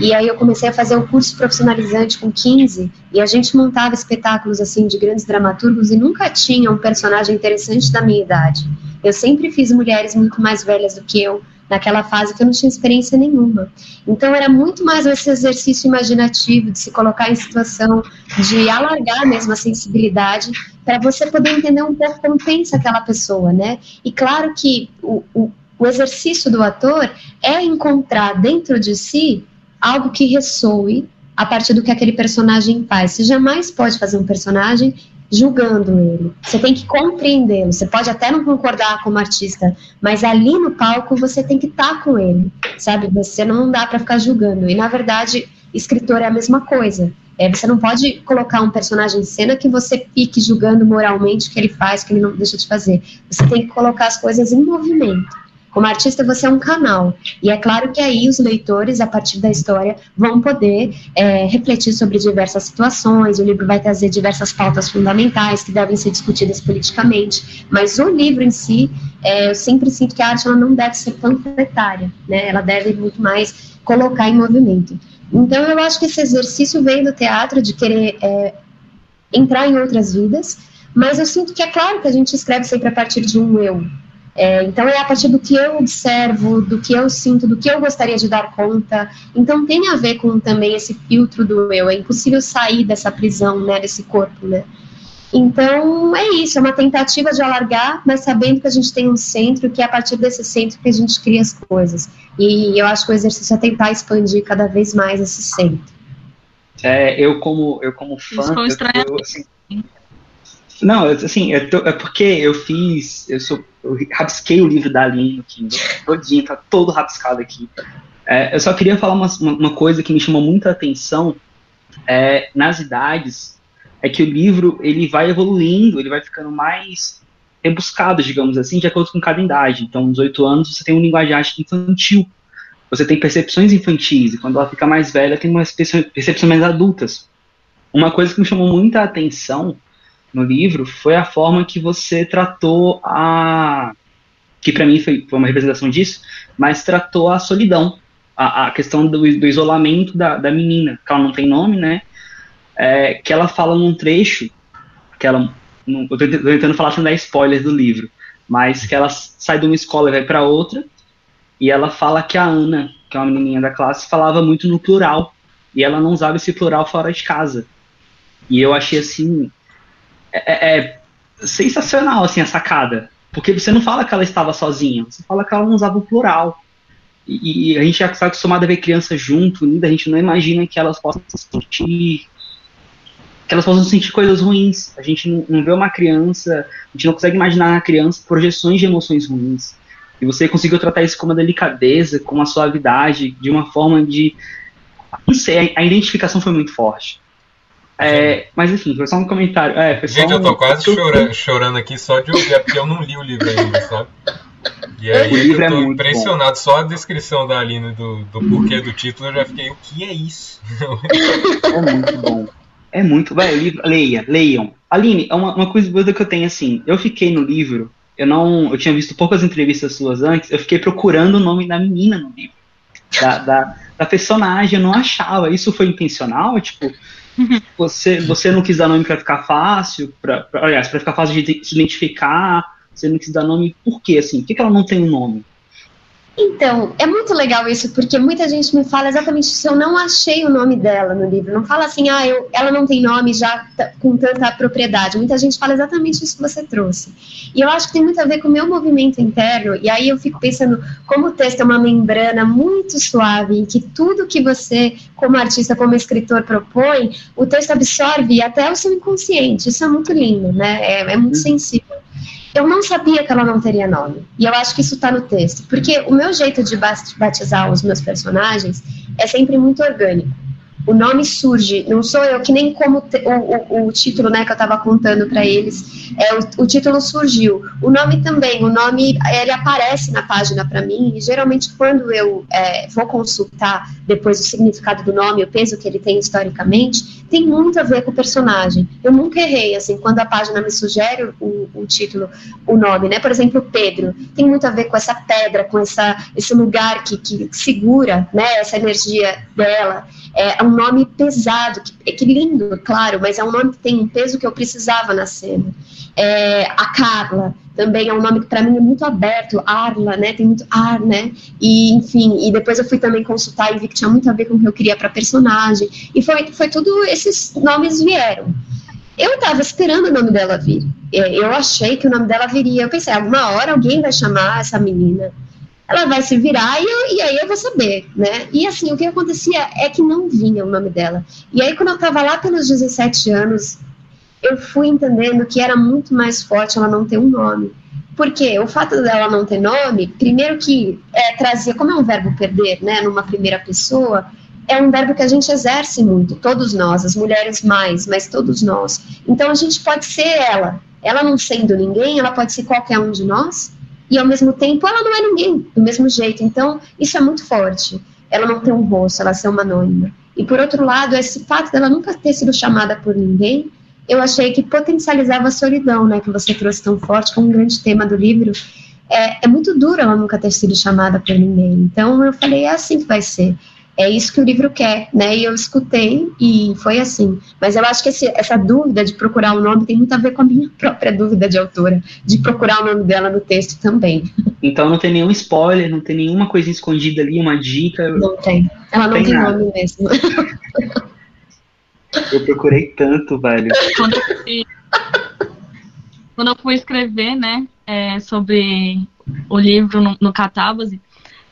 S2: e aí eu comecei a fazer o um curso profissionalizante com 15, e a gente montava espetáculos assim de grandes dramaturgos e nunca tinha um personagem interessante da minha idade. Eu sempre fiz mulheres muito mais velhas do que eu, naquela fase que eu não tinha experiência nenhuma. Então era muito mais esse exercício imaginativo de se colocar em situação de alargar mesmo a sensibilidade para você poder entender um pouco como pensa aquela pessoa, né? E claro que o, o, o exercício do ator é encontrar dentro de si algo que ressoe a partir do que aquele personagem faz. Você jamais pode fazer um personagem julgando ele. Você tem que compreendê-lo. Você pode até não concordar como artista, mas ali no palco você tem que estar tá com ele, sabe? Você não dá para ficar julgando. E na verdade, escritor é a mesma coisa. É, você não pode colocar um personagem em cena que você fique julgando moralmente o que ele faz, o que ele não deixa de fazer. Você tem que colocar as coisas em movimento. Como artista, você é um canal. E é claro que aí os leitores, a partir da história, vão poder é, refletir sobre diversas situações. O livro vai trazer diversas pautas fundamentais que devem ser discutidas politicamente. Mas o livro em si, é, eu sempre sinto que a arte ela não deve ser panfletária, né? Ela deve muito mais colocar em movimento. Então, eu acho que esse exercício veio do teatro de querer é, entrar em outras vidas, mas eu sinto que é claro que a gente escreve sempre a partir de um eu, é, então é a partir do que eu observo, do que eu sinto, do que eu gostaria de dar conta. Então tem a ver com também esse filtro do eu. É impossível sair dessa prisão, né, desse corpo, né? Então é isso, é uma tentativa de alargar, mas sabendo que a gente tem um centro, que é a partir desse centro que a gente cria as coisas. E eu acho que o exercício é tentar expandir cada vez mais esse centro.
S4: É, eu como eu como fã, eu, eu, assim, não, assim, é, porque eu fiz, eu, sou, eu rabisquei o livro da Aline no Kindle, todinho, tá todo rabiscado aqui. É, eu só queria falar uma, uma coisa que me chamou muita atenção é, nas idades, é que o livro ele vai evoluindo, ele vai ficando mais rebuscado, digamos assim, de acordo com cada idade. Então, nos oito anos, você tem um linguajar infantil, você tem percepções infantis, e quando ela fica mais velha, tem umas percepções mais adultas. Uma coisa que me chamou muita atenção no livro foi a forma que você tratou a. que para mim foi, foi, uma representação disso, mas tratou a solidão, a, a questão do, do isolamento da, da menina, que ela não tem nome, né? é, que ela fala num trecho, que ela, eu tô tentando falar sem dar spoilers do livro, mas que ela sai de uma escola e vai para outra, e ela fala que a Ana, que é uma menininha da classe, falava muito no plural, e ela não usava esse plural fora de casa. E eu achei assim, é, é, é sensacional assim a sacada, porque você não fala que ela estava sozinha, você fala que ela não usava o plural. E, e a gente já está acostumado a ver crianças junto, unidas, a gente não imagina que elas possam se sentir que elas possam sentir coisas ruins. A gente não, não, vê uma criança, a gente não consegue imaginar na criança projeções de emoções ruins. E você conseguiu tratar isso com uma delicadeza, com uma suavidade, de uma forma de. Não sei, a identificação foi muito forte. É, mas enfim, foi só um comentário. É,
S1: Gente,
S4: um...
S1: eu tô quase chorando, chorando aqui só de ouvir, é porque eu não li o livro ainda, sabe? E aí o livro eu tô é impressionado, bom. só a descrição da Aline do, do porquê do título, eu já fiquei, o que é isso?
S4: É muito bom. É muito. Livro, leia, leiam. Aline, é uma, uma coisa que eu tenho assim, eu fiquei no livro, eu não. Eu tinha visto poucas entrevistas suas antes, eu fiquei procurando o nome da menina no livro. Da, da, da personagem, eu não achava. Isso foi intencional? Tipo, você, você não quis dar nome para ficar fácil, pra, pra, aliás, para ficar fácil de se identificar, você não quis dar nome, por quê, assim? Por que, que ela não tem um nome?
S2: Então, é muito legal isso, porque muita gente me fala exatamente isso. Eu não achei o nome dela no livro. Não fala assim, ah, eu, ela não tem nome já com tanta propriedade. Muita gente fala exatamente isso que você trouxe. E eu acho que tem muito a ver com o meu movimento interno. E aí eu fico pensando, como o texto é uma membrana muito suave, e que tudo que você, como artista, como escritor, propõe, o texto absorve até o seu inconsciente. Isso é muito lindo, né? É, é muito uhum. sensível. Eu não sabia que ela não teria nome. E eu acho que isso está no texto. Porque o meu jeito de batizar os meus personagens é sempre muito orgânico o nome surge, não sou eu, que nem como te, o, o, o, título né, que eu estava contando para eles, é, o, o, título surgiu. O nome também, o nome ele aparece na página para mim, e geralmente quando eu é, vou consultar depois o significado do nome, o peso que ele tem historicamente, tem muito a ver com o personagem. Eu nunca errei, assim, quando a página me sugere o, o título, o nome, né? Por exemplo, Pedro, tem muito a ver com essa pedra, com essa, esse lugar que, que segura né, essa energia dela. É um nome pesado, que, que lindo, claro, mas é um nome que tem um peso que eu precisava na cena. É, a Carla também é um nome que para mim é muito aberto, Arla, né? Tem muito ar, né? E enfim, e depois eu fui também consultar e vi que tinha muito a ver com o que eu queria para personagem. E foi, foi tudo esses nomes vieram. Eu estava esperando o nome dela vir. É, eu achei que o nome dela viria. Eu pensei, alguma hora alguém vai chamar essa menina ela vai se virar e, eu, e, aí eu vou saber, né? E assim, o que acontecia é que não vinha o nome dela. E aí, quando eu estava lá pelos 17 anos, eu fui entendendo que era muito mais forte ela não ter um nome. Porque o fato dela não ter nome, primeiro que é, trazia, como é um verbo perder, né, numa primeira pessoa, é um verbo que a gente exerce muito, todos nós, as mulheres mais, mas todos nós. Então a gente pode ser ela. Ela não sendo ninguém, ela pode ser qualquer um de nós, e ao mesmo tempo ela não é ninguém, do mesmo jeito. Então, isso é muito forte. Ela não tem um rosto, ela ser uma anônima. E por outro lado, esse fato dela nunca ter sido chamada por ninguém, eu achei que potencializava a solidão, né, que você trouxe tão forte como um grande tema do livro. É, é muito duro ela nunca ter sido chamada por ninguém. Então eu falei, é assim que vai ser é isso que o livro quer, né? E eu escutei e foi assim. Mas eu acho que esse, essa dúvida de procurar o um nome tem muito a ver com a minha própria dúvida de autora, de procurar o nome dela no texto também.
S4: Então não tem nenhum spoiler, não tem nenhuma coisa escondida ali, uma dica.
S2: Não tem. Ela não tem, tem nome mesmo.
S4: Eu procurei tanto, velho.
S3: Quando eu fui, quando eu fui escrever, né, é, sobre o livro no, no Catábase,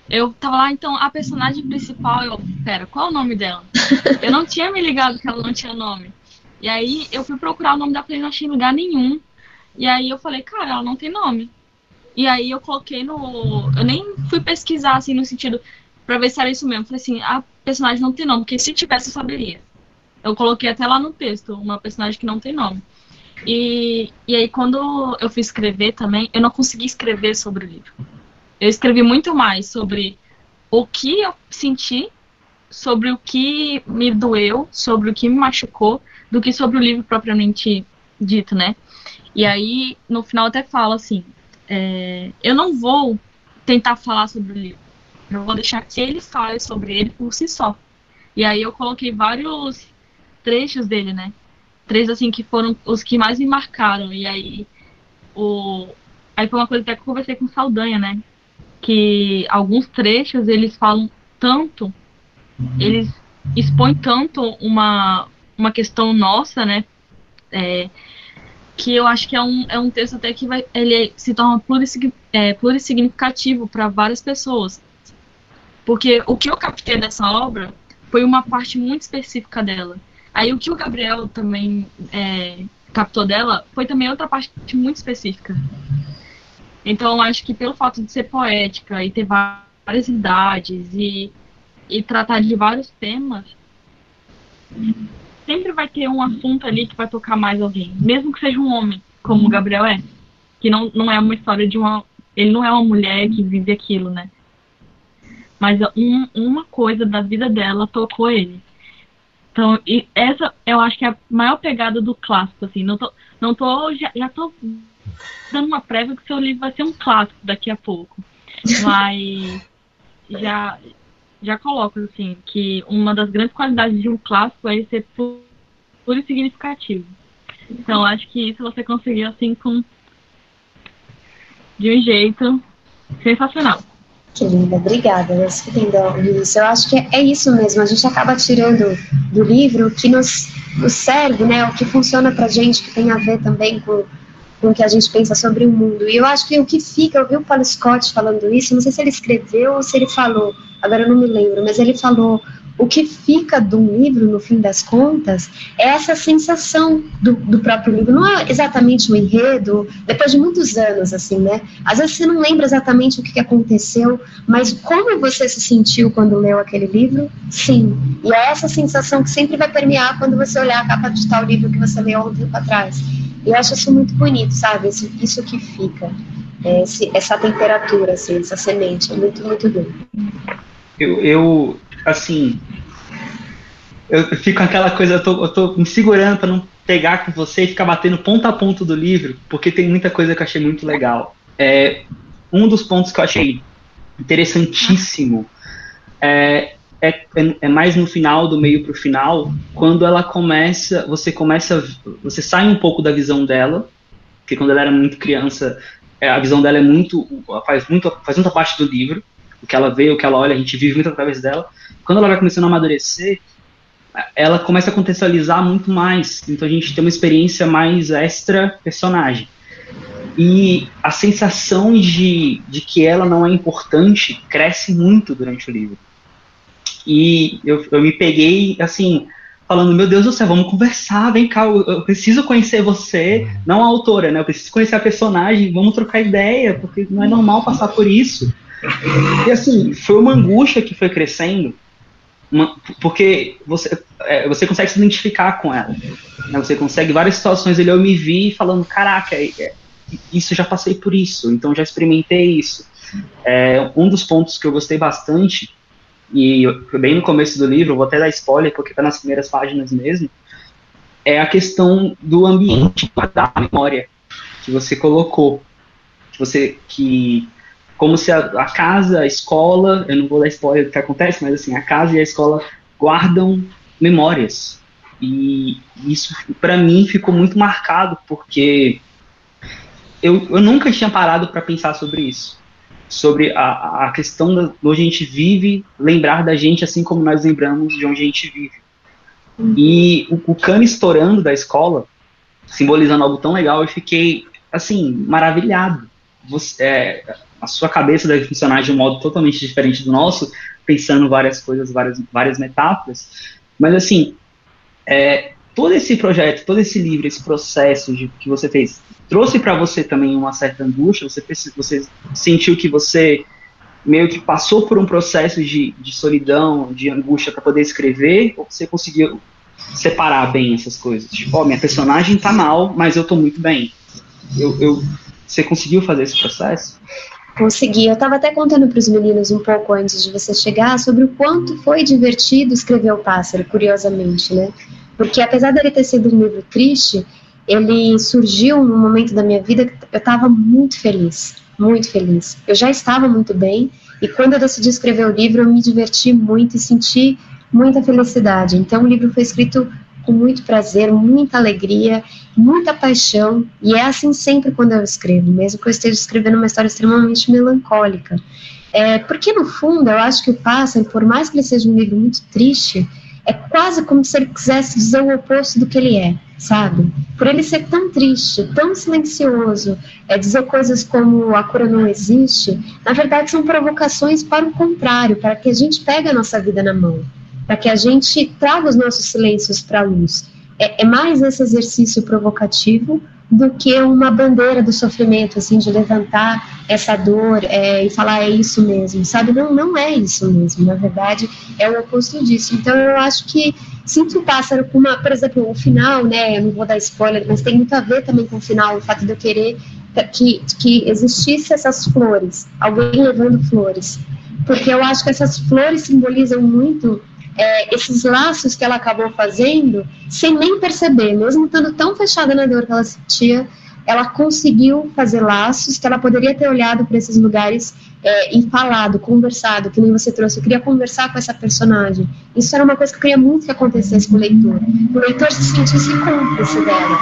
S3: eu tava lá, então, a personagem principal, eu, pera, qual é o nome dela? Eu não tinha me ligado que ela não tinha nome. E aí eu fui procurar o nome dela e não achei em lugar nenhum. E aí eu falei, cara, ela não tem nome. E aí eu coloquei no. Eu nem fui pesquisar, assim, no sentido, pra ver se era isso mesmo. Falei assim, a personagem não tem nome, porque se tivesse eu saberia. Eu coloquei até lá no texto, uma personagem que não tem nome. E, e aí, quando eu fui escrever também, eu não consegui escrever sobre o livro. Eu escrevi muito mais sobre o que eu senti, sobre o que me doeu, sobre o que me machucou, do que sobre o livro propriamente dito, né? E aí, no final, até falo assim: é, eu não vou tentar falar sobre o livro, eu vou deixar que ele fale sobre ele por si só. E aí, eu coloquei vários trechos dele, né? Trechos assim que foram os que mais me marcaram. E aí o aí foi uma coisa até que eu conversei com Saldanha, né? Que alguns trechos eles falam tanto, eles expõem tanto uma uma questão nossa, né? É, que eu acho que é um, é um texto até que vai, ele se torna é, plurissignificativo para várias pessoas. Porque o que eu captei dessa obra foi uma parte muito específica dela. Aí o que o Gabriel também é, captou dela foi também outra parte muito específica. Então eu acho que pelo fato de ser poética e ter várias idades e, e tratar de vários temas, sempre vai ter um assunto ali que vai tocar mais alguém, mesmo que seja um homem, como o Gabriel é. Que não, não é uma história de uma. Ele não é uma mulher que vive aquilo, né? Mas um, uma coisa da vida dela tocou ele. Então, e essa eu acho que é a maior pegada do clássico, assim. Não tô, não tô já, já tô dando uma prévia que seu livro vai ser um clássico daqui a pouco. Mas já, já coloco, assim, que uma das grandes qualidades de um clássico é ser puro e significativo. Então, acho que isso você conseguiu, assim, com de um jeito sensacional.
S2: Que linda, obrigada, Luiz. Eu acho que é, é isso mesmo, a gente acaba tirando do livro o que nos, nos serve, né, o que funciona pra gente, que tem a ver também com com o que a gente pensa sobre o mundo. E eu acho que o que fica, eu vi o Paulo Scott falando isso, não sei se ele escreveu ou se ele falou, agora eu não me lembro, mas ele falou o que fica do livro, no fim das contas, é essa sensação do, do, próprio livro. Não é exatamente o enredo, depois de muitos anos, assim, né? Às vezes você não lembra exatamente o que aconteceu, mas como você se sentiu quando leu aquele livro, sim. E é essa sensação que sempre vai permear quando você olhar a capa de tal livro que você leu há um tempo atrás. E eu acho isso muito bonito, sabe? Isso, isso que fica. É esse, essa temperatura, assim, essa semente. É muito, muito.
S4: Eu, eu assim, eu fico com aquela coisa, eu tô, eu tô me segurando para não pegar com você e ficar batendo ponto a ponto do livro, porque tem muita coisa que eu achei muito legal. É, um dos pontos que eu achei interessantíssimo é, é, é, mais no final, do meio para o final, quando ela começa, você começa, você sai um pouco da visão dela, porque quando ela era muito criança, é, a visão dela é muito, faz muito, faz muita parte do livro, o que ela vê, o que ela olha, a gente vive muito através dela. Quando ela vai começando a amadurecer, ela começa a contextualizar muito mais, então a gente tem uma experiência mais extra personagem. E a sensação de, de que ela não é importante cresce muito durante o livro. E eu, eu me peguei, assim, falando, meu Deus do céu, vamos conversar, vem cá, eu, eu, preciso conhecer você, não a autora, né? Eu preciso conhecer a personagem, vamos trocar ideia, porque não é normal passar por isso. E assim, foi uma angústia que foi crescendo, uma, porque você, é, você consegue se identificar com ela. Né? Você consegue, várias situações ali eu me vi falando, caraca, é, é, isso já passei por isso, então já experimentei isso. É, um dos pontos que eu gostei bastante e bem no começo do livro, vou até dar spoiler porque está nas primeiras páginas mesmo, é a questão do ambiente, da memória que você colocou, que você que como se a, a, casa, a escola, eu não vou dar spoiler do que acontece, mas assim, a casa e a escola guardam memórias. E isso para mim ficou muito marcado porque eu, eu nunca tinha parado para pensar sobre isso sobre a, a questão de onde a gente vive, lembrar da gente assim como nós lembramos de onde a gente vive. E o, o cano estourando da escola, simbolizando algo tão legal, eu fiquei, assim, maravilhado. Você, é, a sua cabeça deve funcionar de um modo totalmente diferente do nosso, pensando várias coisas, várias, várias metáforas. Mas, assim, é, todo esse projeto, todo esse livro, esse processo de, que você fez, trouxe para você também uma certa angústia? Você, você sentiu que você meio que passou por um processo de, de solidão, de angústia para poder escrever? Ou você conseguiu separar bem essas coisas? Tipo, ó, oh, minha personagem tá mal, mas eu tô muito bem. Eu, eu, você conseguiu fazer esse processo?
S2: Consegui. Eu estava até contando para os meninos um pouco antes de você chegar sobre o quanto foi divertido escrever O Pássaro, curiosamente, né? Porque apesar dele ter sido um livro triste, ele surgiu num momento da minha vida que eu estava muito feliz, muito feliz. Eu já estava muito bem e quando eu decidi escrever o livro, eu me diverti muito e senti muita felicidade. Então o livro foi escrito com muito prazer, muita alegria, muita paixão, e é assim sempre quando eu escrevo, mesmo que eu esteja escrevendo uma história extremamente melancólica. É, porque, no fundo, eu acho que o Pássaro, por mais que ele seja um livro muito triste, é quase como se ele quisesse dizer o oposto do que ele é, sabe? Por ele ser tão triste, tão silencioso, é dizer coisas como a cura não existe, na verdade são provocações para o contrário, para que a gente pegue a nossa vida na mão, para que a gente traga os nossos silêncios para a luz. É, é mais esse exercício provocativo do que uma bandeira do sofrimento, assim, de levantar essa dor é, e falar é isso mesmo, sabe? Não, não é isso mesmo, na verdade é o oposto disso. Então eu acho que Sinto o pássaro com uma, por exemplo, o final, né? Eu não vou dar spoiler, mas tem muito a ver também com o final, o fato de eu querer que, que existisse essas flores, alguém levando flores. Porque eu acho que essas flores simbolizam muito é, esses laços que ela acabou fazendo sem nem perceber, mesmo estando tão fechada na dor que ela sentia, ela conseguiu fazer laços que ela poderia ter olhado para esses lugares é, e falado, conversado, que nem você trouxe. Eu queria conversar com essa personagem. Isso era uma coisa que eu queria muito que acontecesse com o leitor. Que o leitor se sentisse cúmplice dela.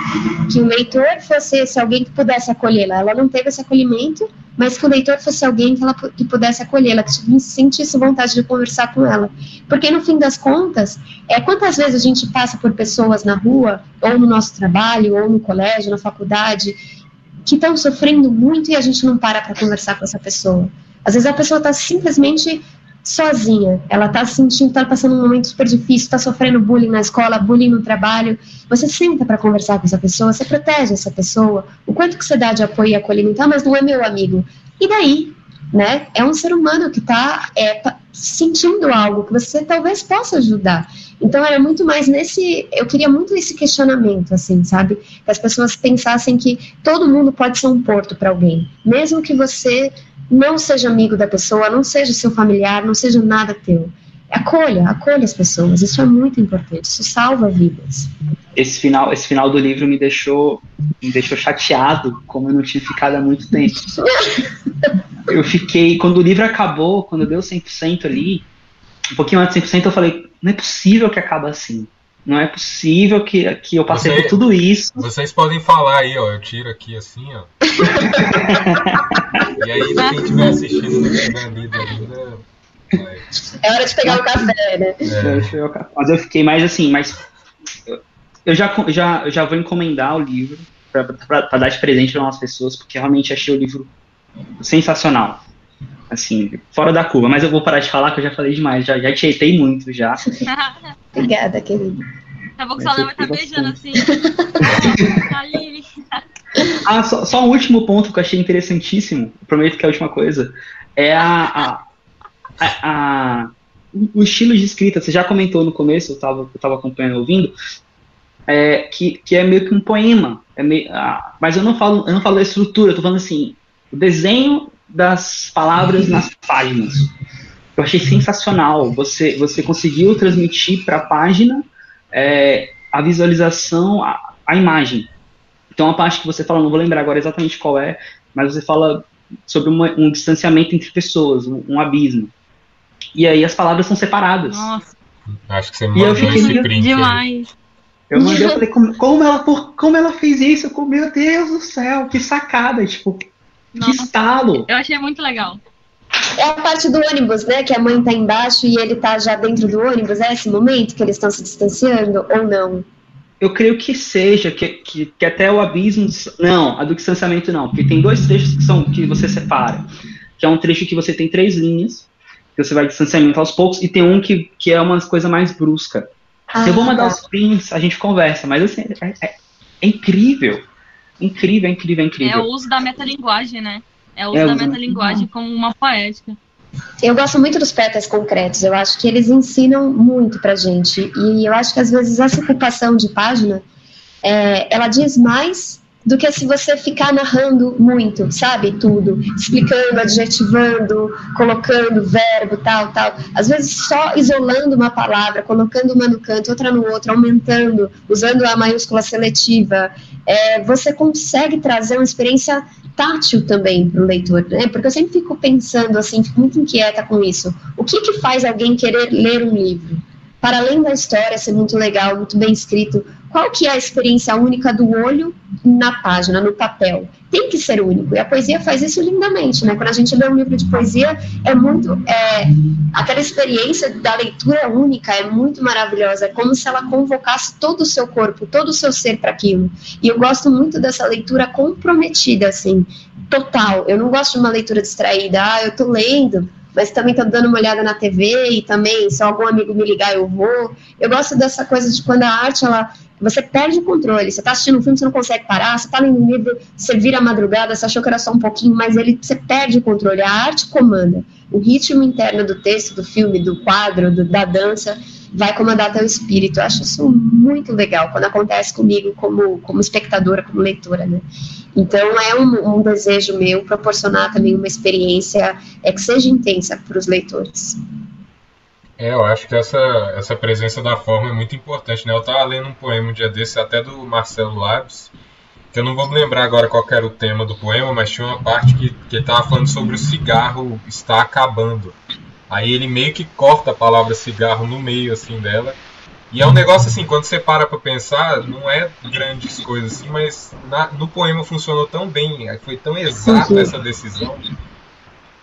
S2: Que o leitor fosse esse alguém que pudesse acolhê-la. Ela não teve esse acolhimento, mas que o leitor fosse alguém que ela que pudesse acolhê-la, que sentisse vontade de conversar com ela. Porque no fim das contas, é quantas vezes a gente passa por pessoas na rua, ou no nosso trabalho, ou no colégio, na faculdade, que estão sofrendo muito e a gente não para para conversar com essa pessoa. Às vezes a pessoa está simplesmente sozinha, ela está sentindo, está passando um momento super difícil, está sofrendo bullying na escola, bullying no trabalho. Você senta para conversar com essa pessoa, você protege essa pessoa, o quanto que você dá de apoio e acolhimento, ah, mas não é meu amigo. E daí? Né? É um ser humano que está é, sentindo algo que você talvez possa ajudar. Então era muito mais nesse, eu queria muito esse questionamento, assim, sabe? Que as pessoas pensassem que todo mundo pode ser um porto para alguém, mesmo que você não seja amigo da pessoa, não seja seu familiar, não seja nada teu. Acolha, acolha as pessoas, isso é muito importante, isso salva vidas.
S4: Esse final, esse final do livro me deixou, me deixou chateado, como eu não tinha ficado há muito tempo. eu fiquei, quando o livro acabou, quando deu 100% ali, um pouquinho antes de 100%, eu falei, não é possível que acaba assim. Não é possível que, que eu passei Você, por tudo isso.
S1: Vocês podem falar aí, ó. Eu tiro aqui assim, ó. e aí, quem estiver assistindo, não tiver lido ainda.
S2: É hora de pegar o café, né? É.
S4: Mas eu fiquei mais assim, mas eu já, já, já vou encomendar o livro para dar de presente para umas pessoas, porque realmente achei o livro sensacional. Assim, fora da curva. Mas eu vou parar de falar, que eu já falei demais, já, já tietei muito já.
S2: Obrigada, querido.
S3: Daqui a pouco sua vai estar beijando assim.
S4: ah, só, só, um último ponto que eu achei interessantíssimo, prometo que é a última coisa, é a, a, a, a o estilo de escrita. Você já comentou no começo, eu estava eu tava acompanhando, ouvindo, é, que, que é meio que um poema. É meio, ah, mas eu não falo, eu não falo da estrutura, eu tô falando assim, o desenho das palavras nas páginas. Eu achei sensacional. Você, você conseguiu transmitir para a página é, a visualização, a, a, imagem. Então, a parte que você fala, não vou lembrar agora exatamente qual é, mas você fala sobre uma, um distanciamento entre pessoas, um, um, abismo. E aí as palavras são separadas.
S3: Nossa.
S1: Acho que você mandou esse print
S3: demais.
S4: Eu mandei, eu falei, como, como, ela, como ela fez isso? Eu, meu Deus do céu, que sacada. Tipo, nossa, que estalo!
S3: Eu achei muito legal.
S2: É a parte do ônibus, né? Que a mãe tá embaixo e ele tá já dentro do ônibus. É esse momento que eles estão se distanciando ou não?
S4: Eu creio que seja, que, que, que, até o abismo. Não, a do distanciamento não, porque tem dois trechos que são que você separa. Que é um trecho que você tem três linhas, que você vai distanciamento aos poucos, e tem um que, que é uma coisa mais brusca. Ah, eu vou mandar tá. os prints, a gente conversa, mas assim, é, é, é incrível. Incrível, incrível, incrível.
S3: É o uso da metalinguagem, né? É o uso é da metalinguagem como uma poética.
S2: Eu gosto muito dos pétalas concretos, eu acho que eles ensinam muito pra gente. E eu acho que às vezes essa ocupação de página, é, ela diz mais do que se você ficar narrando muito, sabe? Tudo, explicando, adjetivando, colocando verbo, tal, tal. Às vezes só isolando uma palavra, colocando uma no canto, outra no outro, aumentando, usando a maiúscula seletiva, é, você consegue trazer uma experiência tátil também para o leitor, né? Porque eu sempre fico pensando assim, fico muito inquieta com isso. O que que faz alguém querer ler um livro? Para além da história ser muito legal, muito bem escrito, qual que é a experiência única do olho na página, no papel? Tem que ser único, e a poesia faz isso lindamente, né? Quando a gente lê um livro de poesia, é muito, é, aquela experiência da leitura única é muito maravilhosa, é como se ela convocasse todo o seu corpo, todo o seu ser para aquilo, e eu gosto muito dessa leitura comprometida, assim, total, eu não gosto de uma leitura distraída, ah, eu tô lendo, mas também tô dando uma olhada na TV e também se algum amigo me ligar eu vou. Eu gosto dessa coisa de quando a arte ela você perde o controle. Você está assistindo um filme, você não consegue parar. Você está lendo um livro, você vira a madrugada, você achou que era só um pouquinho, mas ele, você perde o controle. A arte comanda. O ritmo interno do texto, do filme, do quadro, do, da dança, vai comandar teu espírito. Eu acho isso muito legal quando acontece comigo como, como espectadora, como leitora, né? Então é um, um desejo meu proporcionar também uma experiência é, que seja intensa para os leitores.
S1: É, eu acho que essa, essa presença da forma é muito importante, né? Eu estava lendo um poema um dia desse, até do Marcelo Labs, que eu não vou me lembrar agora qual era o tema do poema, mas tinha uma parte que, que ele estava falando sobre o cigarro estar acabando. Aí ele meio que corta a palavra cigarro no meio, assim, dela, e é um negócio assim, quando você para pra pensar, não é grandes coisas assim, mas na, no poema funcionou tão bem, foi tão exata essa decisão,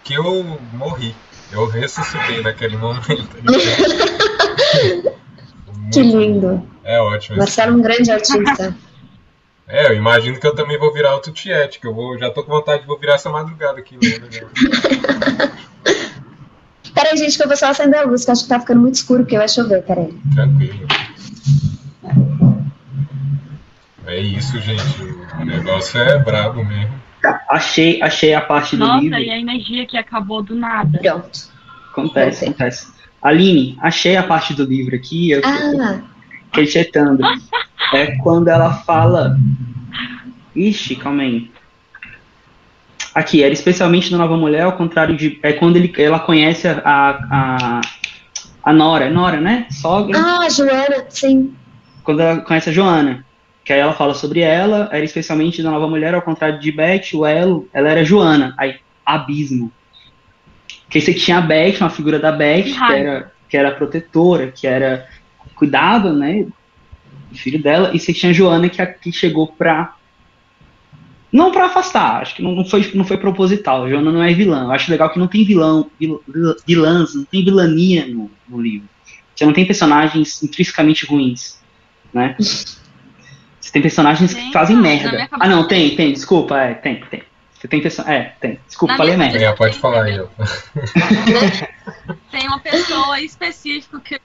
S1: que eu morri. Eu ressuscitei naquele momento.
S2: que lindo.
S1: É ótimo.
S2: Marcelo é um grande artista.
S1: É, eu imagino que eu também vou virar outro Tiet, que eu vou, já tô com vontade de vou virar essa madrugada aqui. Né?
S2: Peraí, gente, que eu vou só acender a luz, que acho que tá ficando muito escuro, porque vai chover, peraí.
S1: Tranquilo. É isso, gente. O negócio é brabo mesmo.
S4: Achei, achei a parte do
S3: Nossa,
S4: livro.
S3: Nossa, e a energia que acabou do nada.
S2: Pronto.
S4: Acontece, acontece. Aline, achei a parte do livro aqui. Eu ah. recheitando. é quando ela fala. Ixi, calma aí. Aqui, era especialmente na Nova Mulher, ao contrário de. É quando ele, ela conhece a, a, a Nora. É Nora, né? Sogra.
S2: Ah, Joana, sim.
S4: Quando ela conhece a Joana. Que aí ela fala sobre ela, era especialmente da Nova Mulher, ao contrário de Beth, o elo, ela era Joana. Aí, abismo. Porque você tinha a Beth, uma figura da Beth, que era, que era protetora, que era cuidava, né? Do filho dela, e você tinha a Joana que, que chegou pra não para afastar, acho que não, foi, não foi proposital. Joana não é vilã. Eu acho legal que não tem vilão, vil, vilãs, não tem vilania no, no, livro. Você não tem personagens intrinsecamente ruins, né? Você tem personagens tem, que fazem merda. Ah, não, tem, tem, desculpa, é, tem, tem. Você tem pessoa. É, tem. Desculpa, na falei merda.
S1: É, pode falar aí.
S3: tem uma pessoa específica que.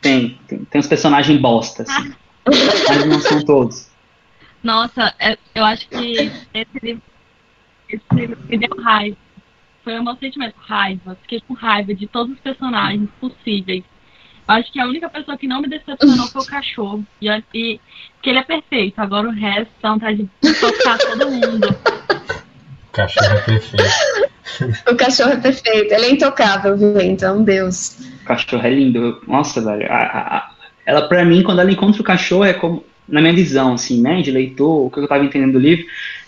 S4: Tem, tem, tem uns personagens bostas. Assim. mas não são todos.
S3: Nossa, é, eu acho que esse livro, esse livro me deu raiva. Foi o meu sentimento, raiva. Fiquei com raiva de todos os personagens possíveis. Eu acho que a única pessoa que não me decepcionou foi o cachorro. E, e que ele é perfeito. Agora o resto dá vontade de tocar todo mundo.
S1: O cachorro é perfeito.
S2: o cachorro é perfeito. Ele é intocável, viu? Então, Deus.
S4: O cachorro é lindo. Nossa, velho. A, a, ela, pra mim, quando ela encontra o cachorro, é como na minha visão, assim, né, de leitor, o que eu estava entendendo do livro,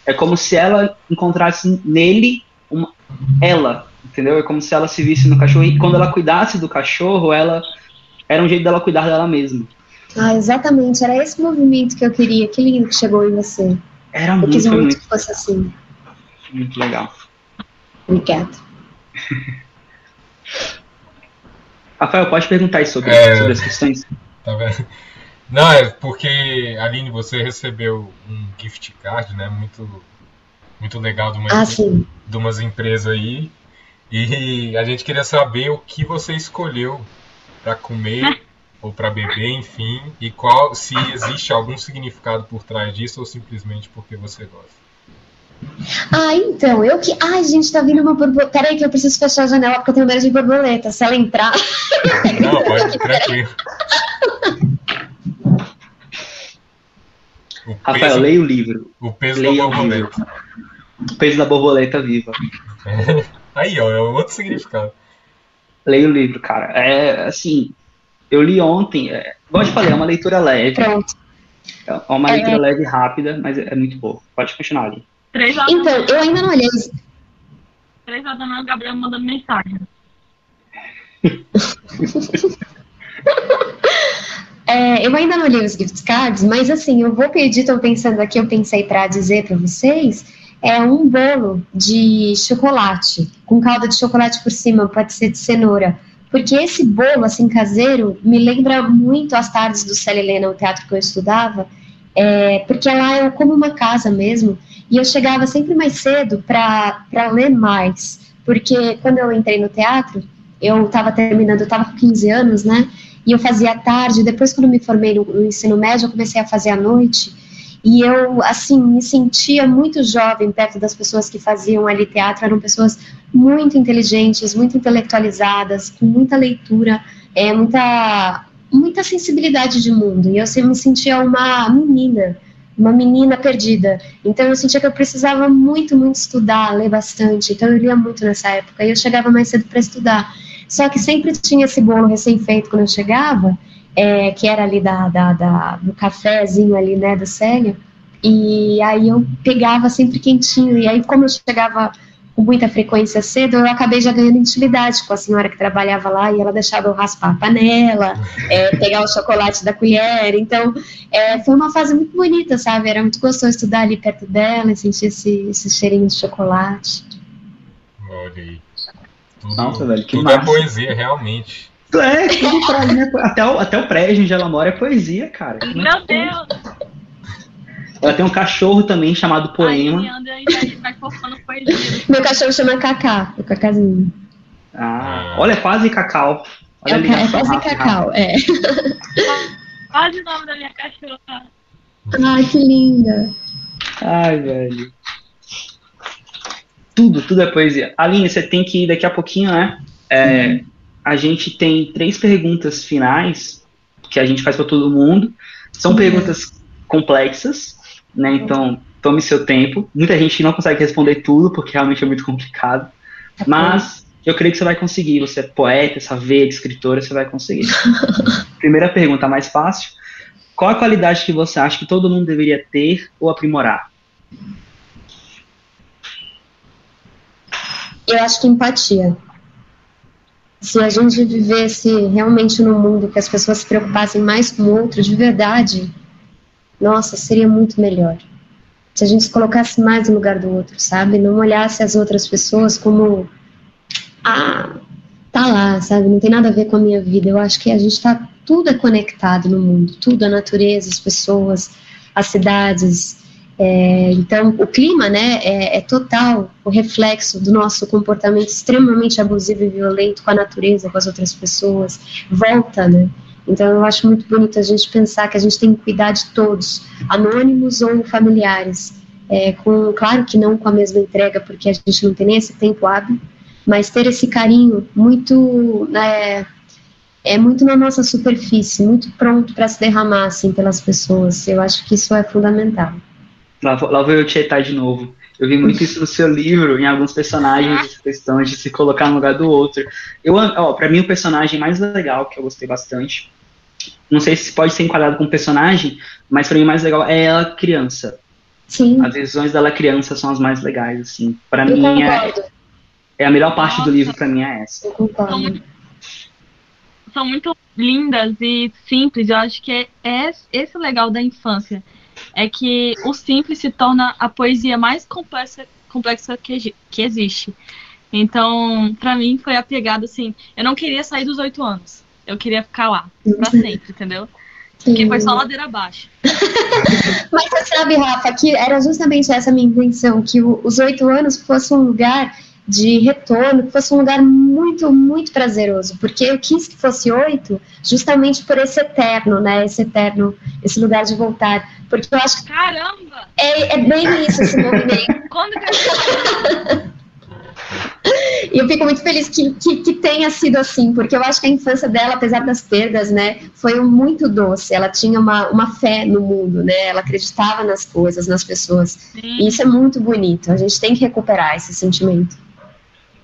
S4: é como se ela encontrasse nele uma, ela, entendeu? É como se ela se visse no cachorro e quando ela cuidasse do cachorro, ela era um jeito dela cuidar dela mesma.
S2: Ah, exatamente, era esse movimento que eu queria. Que lindo que chegou em você.
S4: Era eu muito, quis muito, muito
S2: que fosse assim.
S4: Muito legal.
S2: Obrigada.
S4: Rafael, pode perguntar aí sobre, é... sobre as questões?
S1: Tá vendo? Não, é porque, Aline, você recebeu um gift card, né? Muito, muito legal de, uma,
S2: ah,
S1: de umas empresas aí. E a gente queria saber o que você escolheu para comer ou para beber, enfim, e qual se existe algum significado por trás disso ou simplesmente porque você gosta.
S2: Ah, então, eu que. Ai, gente, tá vindo uma borboleta. Peraí, que eu preciso fechar a janela porque eu tenho medo de borboleta. Se ela entrar.
S1: Não, pode, tranquilo.
S4: Rafael, leia o livro.
S1: O peso leia da borboleta.
S4: O peso da borboleta viva.
S1: Aí, ó, é outro significado.
S4: Leia o livro, cara. É assim, eu li ontem. É, eu te falei, é uma leitura leve. Pronto. É uma é, leitura leve e rápida, mas é, muito boa. Pode continuar ali.
S2: Então, eu ainda não olhei.
S3: Três horas da manhã, o Gabriel mandando mensagem.
S2: É, eu ainda não li os gift cards, mas assim, eu vou pedir, estou pensando aqui, eu pensei para dizer para vocês, é um bolo de chocolate, com calda de chocolate por cima, pode ser de cenoura. Porque esse bolo, assim, caseiro, me lembra muito as tardes do Célia Helena, o teatro que eu estudava, é, porque lá é como uma casa mesmo, e eu chegava sempre mais cedo para ler mais, porque quando eu entrei no teatro, eu estava terminando, eu estava com 15 anos, né? E eu fazia à tarde, depois quando me formei no, no, ensino médio, eu comecei a fazer à noite, e eu, assim, me sentia muito jovem perto das pessoas que faziam ali teatro, eram pessoas muito inteligentes, muito intelectualizadas, com muita leitura, é, muita, muita sensibilidade de mundo, e eu sempre me sentia uma menina, uma menina perdida. Então eu sentia que eu precisava muito, muito estudar, ler bastante. Então eu lia muito nessa época e eu chegava mais cedo para estudar. Só que sempre tinha esse bolo recém-feito quando eu chegava, é, que era ali da, da, da, do cafezinho ali, né, do Célio. E aí eu pegava sempre quentinho. E aí, como eu chegava com muita frequência cedo, eu acabei já ganhando intimidade com a senhora que trabalhava lá e ela deixava eu raspar a panela, é, pegar o chocolate da colher. Então, é, foi uma fase muito bonita, sabe? Era muito gostoso estudar ali perto dela e sentir esse, esse cheirinho de chocolate.
S1: Olha aí. Tudo, Nossa, velho, que tudo é poesia, realmente.
S4: É, tudo pra mim, é até, o, até o prédio onde ela mora é poesia, cara.
S3: Meu Deus!
S4: Ela tem um cachorro também chamado Poema.
S2: Meu cachorro chama Cacá, o Cacazinho.
S4: Ah, olha, quase Cacau. Olha
S2: é, é quase Cacau, é.
S3: Quase o nome da minha cachorra.
S2: Ai, que linda.
S4: Ai, velho. Tudo, tudo é poesia. Aline, você tem que ir daqui a pouquinho, né? É, a gente tem três perguntas finais que a gente faz para todo mundo. São Sim. perguntas complexas, né? Então, tome seu tempo. Muita gente não consegue responder tudo, porque realmente é muito complicado. É mas eu creio que você vai conseguir. Você é poeta, veia de escritora, você vai conseguir. Primeira pergunta, mais fácil. Qual a qualidade que você acha que todo mundo deveria ter ou aprimorar?
S2: Eu acho que empatia. Se a gente vivesse realmente num mundo que as pessoas se preocupassem mais com o outro de verdade, nossa, seria muito melhor. Se a gente se colocasse mais no lugar do outro, sabe? Não olhasse as outras pessoas como. Ah, tá lá, sabe? Não tem nada a ver com a minha vida. Eu acho que a gente tá. Tudo é conectado no mundo. Tudo, a natureza, as pessoas, as cidades. É, então, o clima, né, é, é, total o reflexo do nosso comportamento extremamente abusivo e violento com a natureza, com as outras pessoas. Volta, né? Então eu acho muito bonito a gente pensar que a gente tem que cuidar de todos, anônimos ou familiares. É, com, claro que não com a mesma entrega, porque a gente não tem nem esse tempo hábil, mas ter esse carinho muito é, é muito na nossa superfície, muito pronto para se derramar assim pelas pessoas. Eu acho que isso é fundamental.
S4: Lá, lá vou eu tietar de novo. Eu vi muito isso no seu livro, em alguns personagens, essa questão de se colocar no lugar do outro. Eu, ó, pra mim, o personagem mais legal, que eu gostei bastante, não sei se pode ser enquadrado como personagem, mas para mim o mais legal é ela criança.
S2: Sim.
S4: As visões dela criança são as mais legais, assim. Para mim é, é, a melhor parte Nossa. do livro para mim é essa.
S3: São muito, são muito lindas e simples. Eu acho que é, é esse o legal da infância. É que o simples se torna a poesia mais complexa, complexa que, que existe. Então, para mim foi a pegada assim. Eu não queria sair dos oito anos eu queria ficar lá pra sempre, entendeu? Porque foi só ladeira abaixo.
S2: Mas você sabe, Rafa, que era justamente essa minha intenção, que o, os oito anos fosse um lugar de retorno, que fosse um lugar muito, muito prazeroso, porque eu quis que fosse oito, justamente por esse eterno, né, esse eterno, esse lugar de voltar, porque eu acho que...
S3: Caramba!
S2: É, é bem isso, esse movimento.
S3: Quando que eu...
S2: E eu fico muito feliz que, que, que, tenha sido assim, porque eu acho que a infância dela, apesar das perdas, né, foi muito doce. Ela tinha uma, uma fé no mundo, né? Ela acreditava nas coisas, nas pessoas. Sim. E isso é muito bonito. A gente tem que recuperar esse sentimento.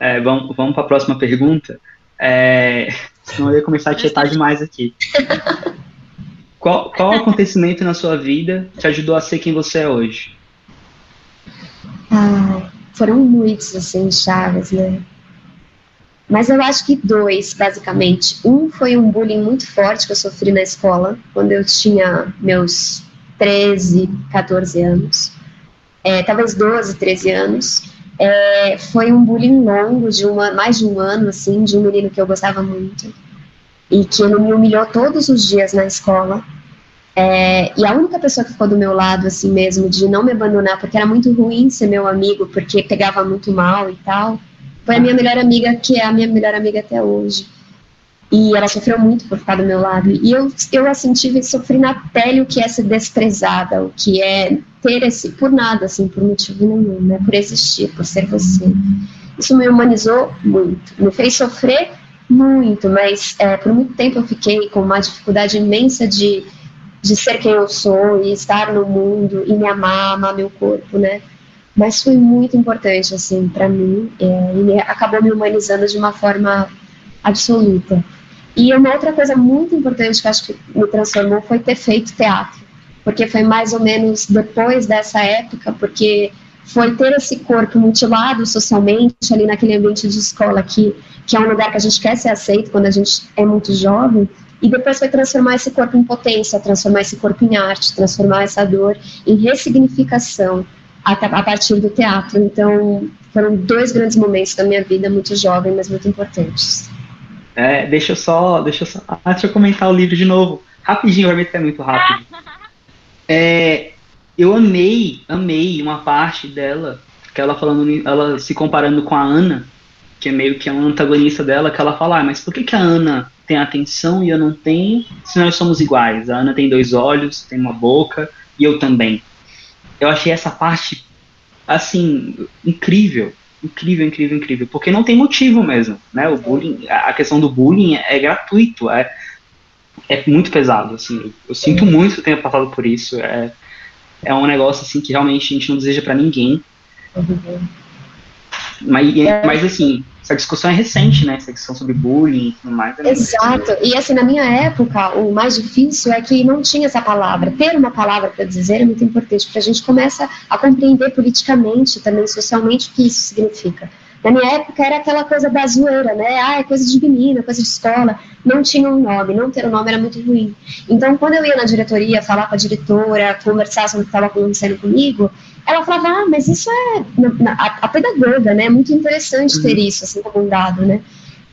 S4: É, vamos vamos para a próxima pergunta. É, senão eu ia começar a tietar demais aqui. Qual, qual acontecimento na sua vida te ajudou a ser quem você é hoje?
S2: Ah, foram muitos, assim, chaves, né? Mas eu acho que dois, basicamente. Um foi um bullying muito forte que eu sofri na escola, quando eu tinha meus 13, 14 anos. É, talvez 12, 13 anos. É, foi um bullying longo, de uma, mais de um ano, assim, de um menino que eu gostava muito. E que ele me humilhou todos os dias na escola. É, e a única pessoa que ficou do meu lado, assim mesmo, de não me abandonar, porque era muito ruim ser meu amigo, porque pegava muito mal e tal, foi a minha melhor amiga, que é a minha melhor amiga até hoje. E ela sofreu muito por ficar do meu lado. E eu, eu assim, tive, sofri na pele o que é ser desprezada, o que é ter esse, por nada, assim, por motivo nenhum, né? Por existir, por ser você. Isso me humanizou muito. Me fez sofrer muito, mas é, por muito tempo eu fiquei com uma dificuldade imensa de, de ser quem eu sou e estar no mundo e me amar, amar meu corpo, né? mas foi muito importante, assim, para mim, é, e acabou me humanizando de uma forma absoluta. E uma outra coisa muito importante que acho que me transformou foi ter feito teatro, porque foi mais ou menos depois dessa época, porque foi ter esse corpo mutilado socialmente ali naquele ambiente de escola que, que é um lugar que a gente quer ser aceito quando a gente é muito jovem, e depois foi transformar esse corpo em potência, transformar esse corpo em arte, transformar essa dor em ressignificação, a, a partir do teatro. Então, foram dois grandes momentos da minha vida, muito jovem, mas muito importantes.
S4: É, deixa eu só, deixa eu só, deixa eu comentar o livro de novo, rapidinho, vai meter muito rápido. É, eu amei, amei uma parte dela, que ela falando, ela se comparando com a Ana, que é meio que a antagonista dela, que ela fala, ah, mas por que, que a Ana tem atenção e eu não tenho, se nós somos iguais? A Ana tem dois olhos, tem uma boca, e eu também eu achei essa parte, assim, incrível. Incrível, incrível, incrível. Porque não tem motivo mesmo, né? O bullying, a questão do bullying é, é gratuito, é, é muito pesado, assim. Eu sinto muito que eu tenha passado por isso. É, é um negócio, assim, que realmente a gente não deseja para ninguém. Uhum. Mas, mas, assim, essa discussão é recente, né? Essa discussão sobre bullying e tudo mais.
S2: É Exato. E assim, na minha época, o mais difícil é que não tinha essa palavra. Ter uma palavra para dizer é muito importante, porque a gente começa a compreender politicamente, também socialmente, o que isso significa. Na minha época era aquela coisa da zoeira, né? Ah, é coisa de menina, coisa de escola. Não tinha um nome, não ter um nome era muito ruim. Então, quando eu ia na diretoria falar com a diretora, conversar sobre o que estava acontecendo comigo, ela falava, ah, mas isso é a, a pedagoga, né? É muito interessante ter uhum. isso, assim, como um dado, né?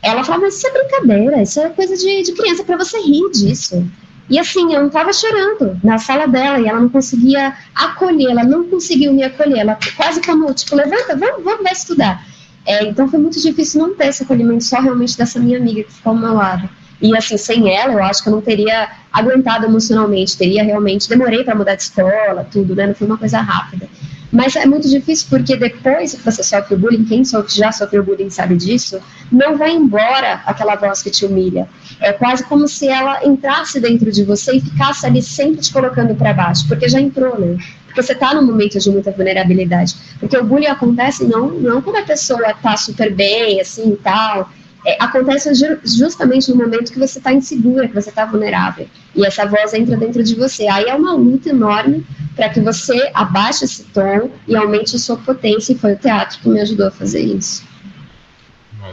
S2: Ela falava, mas isso é brincadeira, isso é coisa de, de criança para você rir disso. E assim, eu não estava chorando na sala dela e ela não conseguia acolher, ela não conseguiu me acolher, ela quase como, tipo, levanta, vamos, vamos vai estudar. É, então foi muito difícil não ter esse acolhimento só realmente dessa minha amiga que ficou ao meu lado. E assim, sem ela, eu acho que eu não teria aguentado emocionalmente, teria realmente, demorei para mudar de escola, tudo, né? Não foi uma coisa rápida. Mas é muito difícil porque depois que você sofre o bullying, quem já sofreu bullying sabe disso, não vai embora aquela voz que te humilha. É quase como se ela entrasse dentro de você e ficasse ali sempre te colocando para baixo, porque já entrou, né? Você está num momento de muita vulnerabilidade. Porque o bullying acontece não, não quando a pessoa está super bem, assim e tal, é, acontece justamente no momento que você está insegura, que você está vulnerável. E essa voz entra dentro de você. Aí é uma luta enorme para que você abaixe esse tom e aumente a sua potência. E foi o teatro que me ajudou a fazer isso.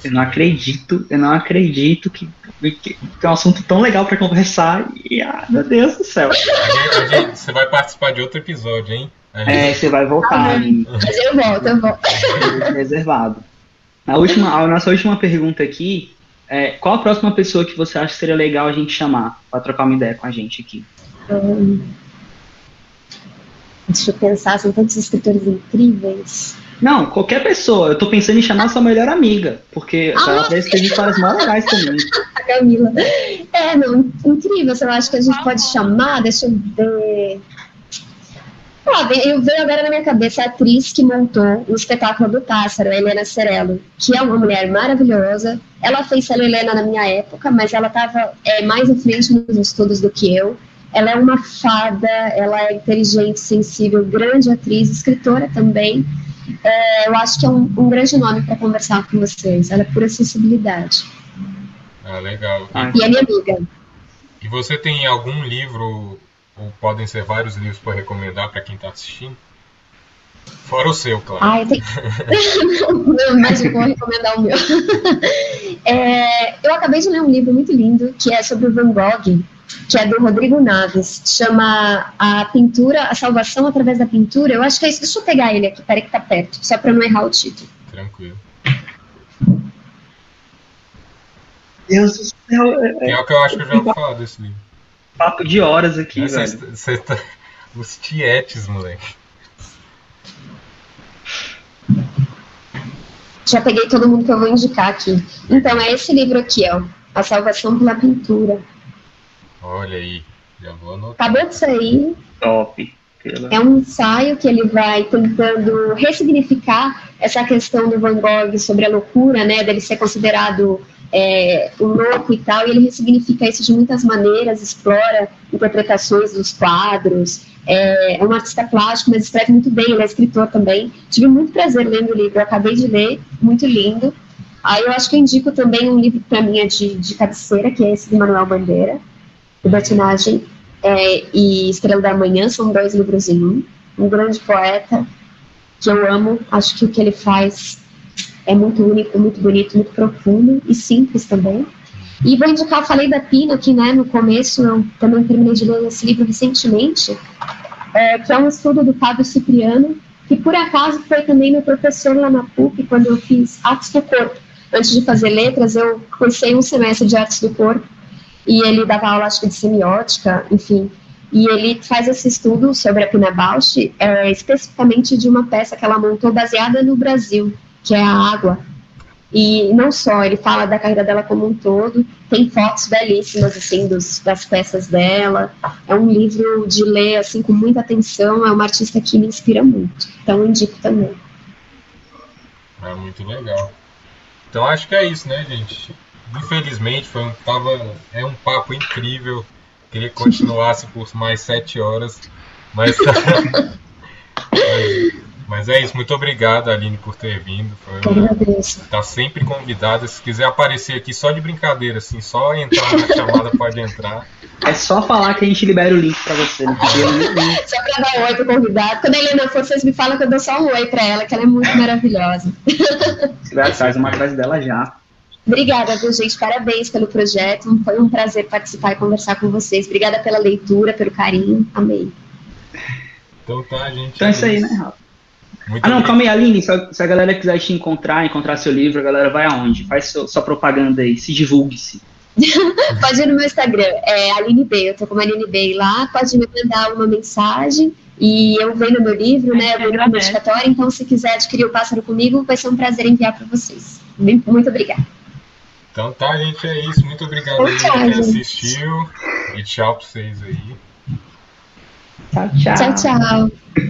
S4: Eu não acredito, eu não acredito que, que, é um assunto tão legal para conversar. E, ah, meu Deus do céu. A
S1: gente, a gente, você vai participar de outro episódio, hein?
S4: Gente... É, você vai voltar. Ah,
S2: mas eu volto, eu volto.
S4: Reservado. A, última, a nossa última pergunta aqui é qual a próxima pessoa que você acha que seria legal a gente chamar para trocar uma ideia com a gente aqui? Hum,
S2: deixa eu pensar, são tantos escritores incríveis.
S4: Não, qualquer pessoa. Eu tô pensando em chamar sua melhor amiga, porque ah, ela gente faz mais legais também.
S2: A Camila. É, não, incrível. Eu acho que a gente pode chamar, deixa eu ver. Ah, eu vejo agora na minha cabeça a atriz que montou o espetáculo do Pássaro, a Helena Cerello, que é uma mulher maravilhosa. Ela fez a Helena na minha época, mas ela estava é, mais à frente nos estudos do que eu. Ela é uma fada, ela é inteligente, sensível, grande atriz, escritora também. É, eu acho que é um, um grande nome para conversar com vocês. Ela é pura sensibilidade.
S1: Ah, legal.
S2: E é minha amiga.
S1: E você tem algum livro ou podem ser vários livros para recomendar para quem está assistindo? Fora o seu, claro.
S2: Ah, eu tenho... não, mas eu vou recomendar o meu. é, eu acabei de ler um livro muito lindo que é sobre o Van Gogh, que é do Rodrigo Naves, chama A Pintura, A Salvação através da Pintura. Eu acho que é isso. Deixa eu pegar ele aqui, peraí que tá perto, só para não errar o título.
S1: Tranquilo.
S4: Deus do céu.
S1: É, é o que eu acho que eu já vou falar desse livro.
S4: Papo de horas aqui,
S1: é,
S4: velho.
S1: Cê, tá... Os tietes, moleque.
S2: Já peguei todo mundo que eu vou indicar aqui. Então, é esse livro aqui, ó. A Salvação pela Pintura.
S1: Olha aí, já vou anotar.
S2: Acabou de sair.
S4: Top.
S2: É um ensaio que ele vai tentando ressignificar essa questão do Van Gogh sobre a loucura, né, dele ser considerado é, um louco e tal, e ele ressignifica isso de muitas maneiras, explora interpretações dos quadros, é, é um artista plástico, mas escreve muito bem, ele é escritor também. Tive muito prazer lendo o livro, eu acabei de ler, muito lindo. Aí eu acho que eu indico também um livro para mim é de, de cabeceira, que é esse de Manuel Bandeira, Libertinagem é, e Estrela da Manhã, são dois livros em um. Um grande poeta que eu amo, acho que o que ele faz é muito único, muito bonito, muito profundo e simples também. E vou indicar, falei da Pina aqui, né, no começo, eu também terminei de ler esse livro recentemente, é, que é um estudo do Fábio Cipriano, que por acaso foi também meu professor lá na PUC, quando eu fiz Artes do Corpo. Antes de fazer letras, eu cursei um semestre de Artes do Corpo, e ele dava aula, acho que de semiótica, enfim. E ele faz esse estudo sobre a Pina Bausch, é, especificamente de uma peça que ela montou baseada no Brasil, que é a água. E não só, ele fala da carreira dela como um todo, tem fotos belíssimas, assim, dos, das peças dela. É um livro de ler, assim, com muita atenção, é uma artista que me inspira muito. Então, indico também.
S1: É muito legal. Então, acho que é isso, né, gente? Infelizmente foi um, tava, é um papo incrível. Queria que continuasse por mais sete horas, mas, mas, mas, é isso. Muito obrigado, Aline, por ter vindo.
S2: Foi.
S1: Tá sempre convidada. Se quiser aparecer aqui só de brincadeira, assim, só entrar na chamada pode entrar.
S4: É só falar que a gente libera o link pra você. Né?
S2: só pra dar um oi pro convidado. Quando a Helena for, vocês me falam que eu dou só um oi pra ela, que ela é muito maravilhosa.
S4: Você vai atrás uma atrás dela já.
S2: Obrigada, viu, gente? Parabéns pelo projeto. Foi um prazer participar e conversar com vocês. Obrigada pela leitura, pelo carinho. Amei.
S1: Então tá, gente.
S4: Então é isso aí, né, Rafa? Muito ah, não, calma aí, Aline. Se a, se a, galera quiser te encontrar, encontrar seu livro, a galera vai aonde? Faz seu, sua propaganda aí, se divulgue-se.
S2: pode ir no meu Instagram, é Aline B. Eu tô com a Aline B lá. Pode me mandar uma mensagem. E eu venho no meu livro, né? Eu venho no notificatório. Então, se quiser adquirir o pássaro comigo, vai ser um prazer enviar para vocês. Muito obrigada.
S1: Então tá, gente, é isso. Muito obrigado aí que assistiu. E tchau pra vocês aí.
S4: Tchau, tchau.
S2: Tchau, tchau.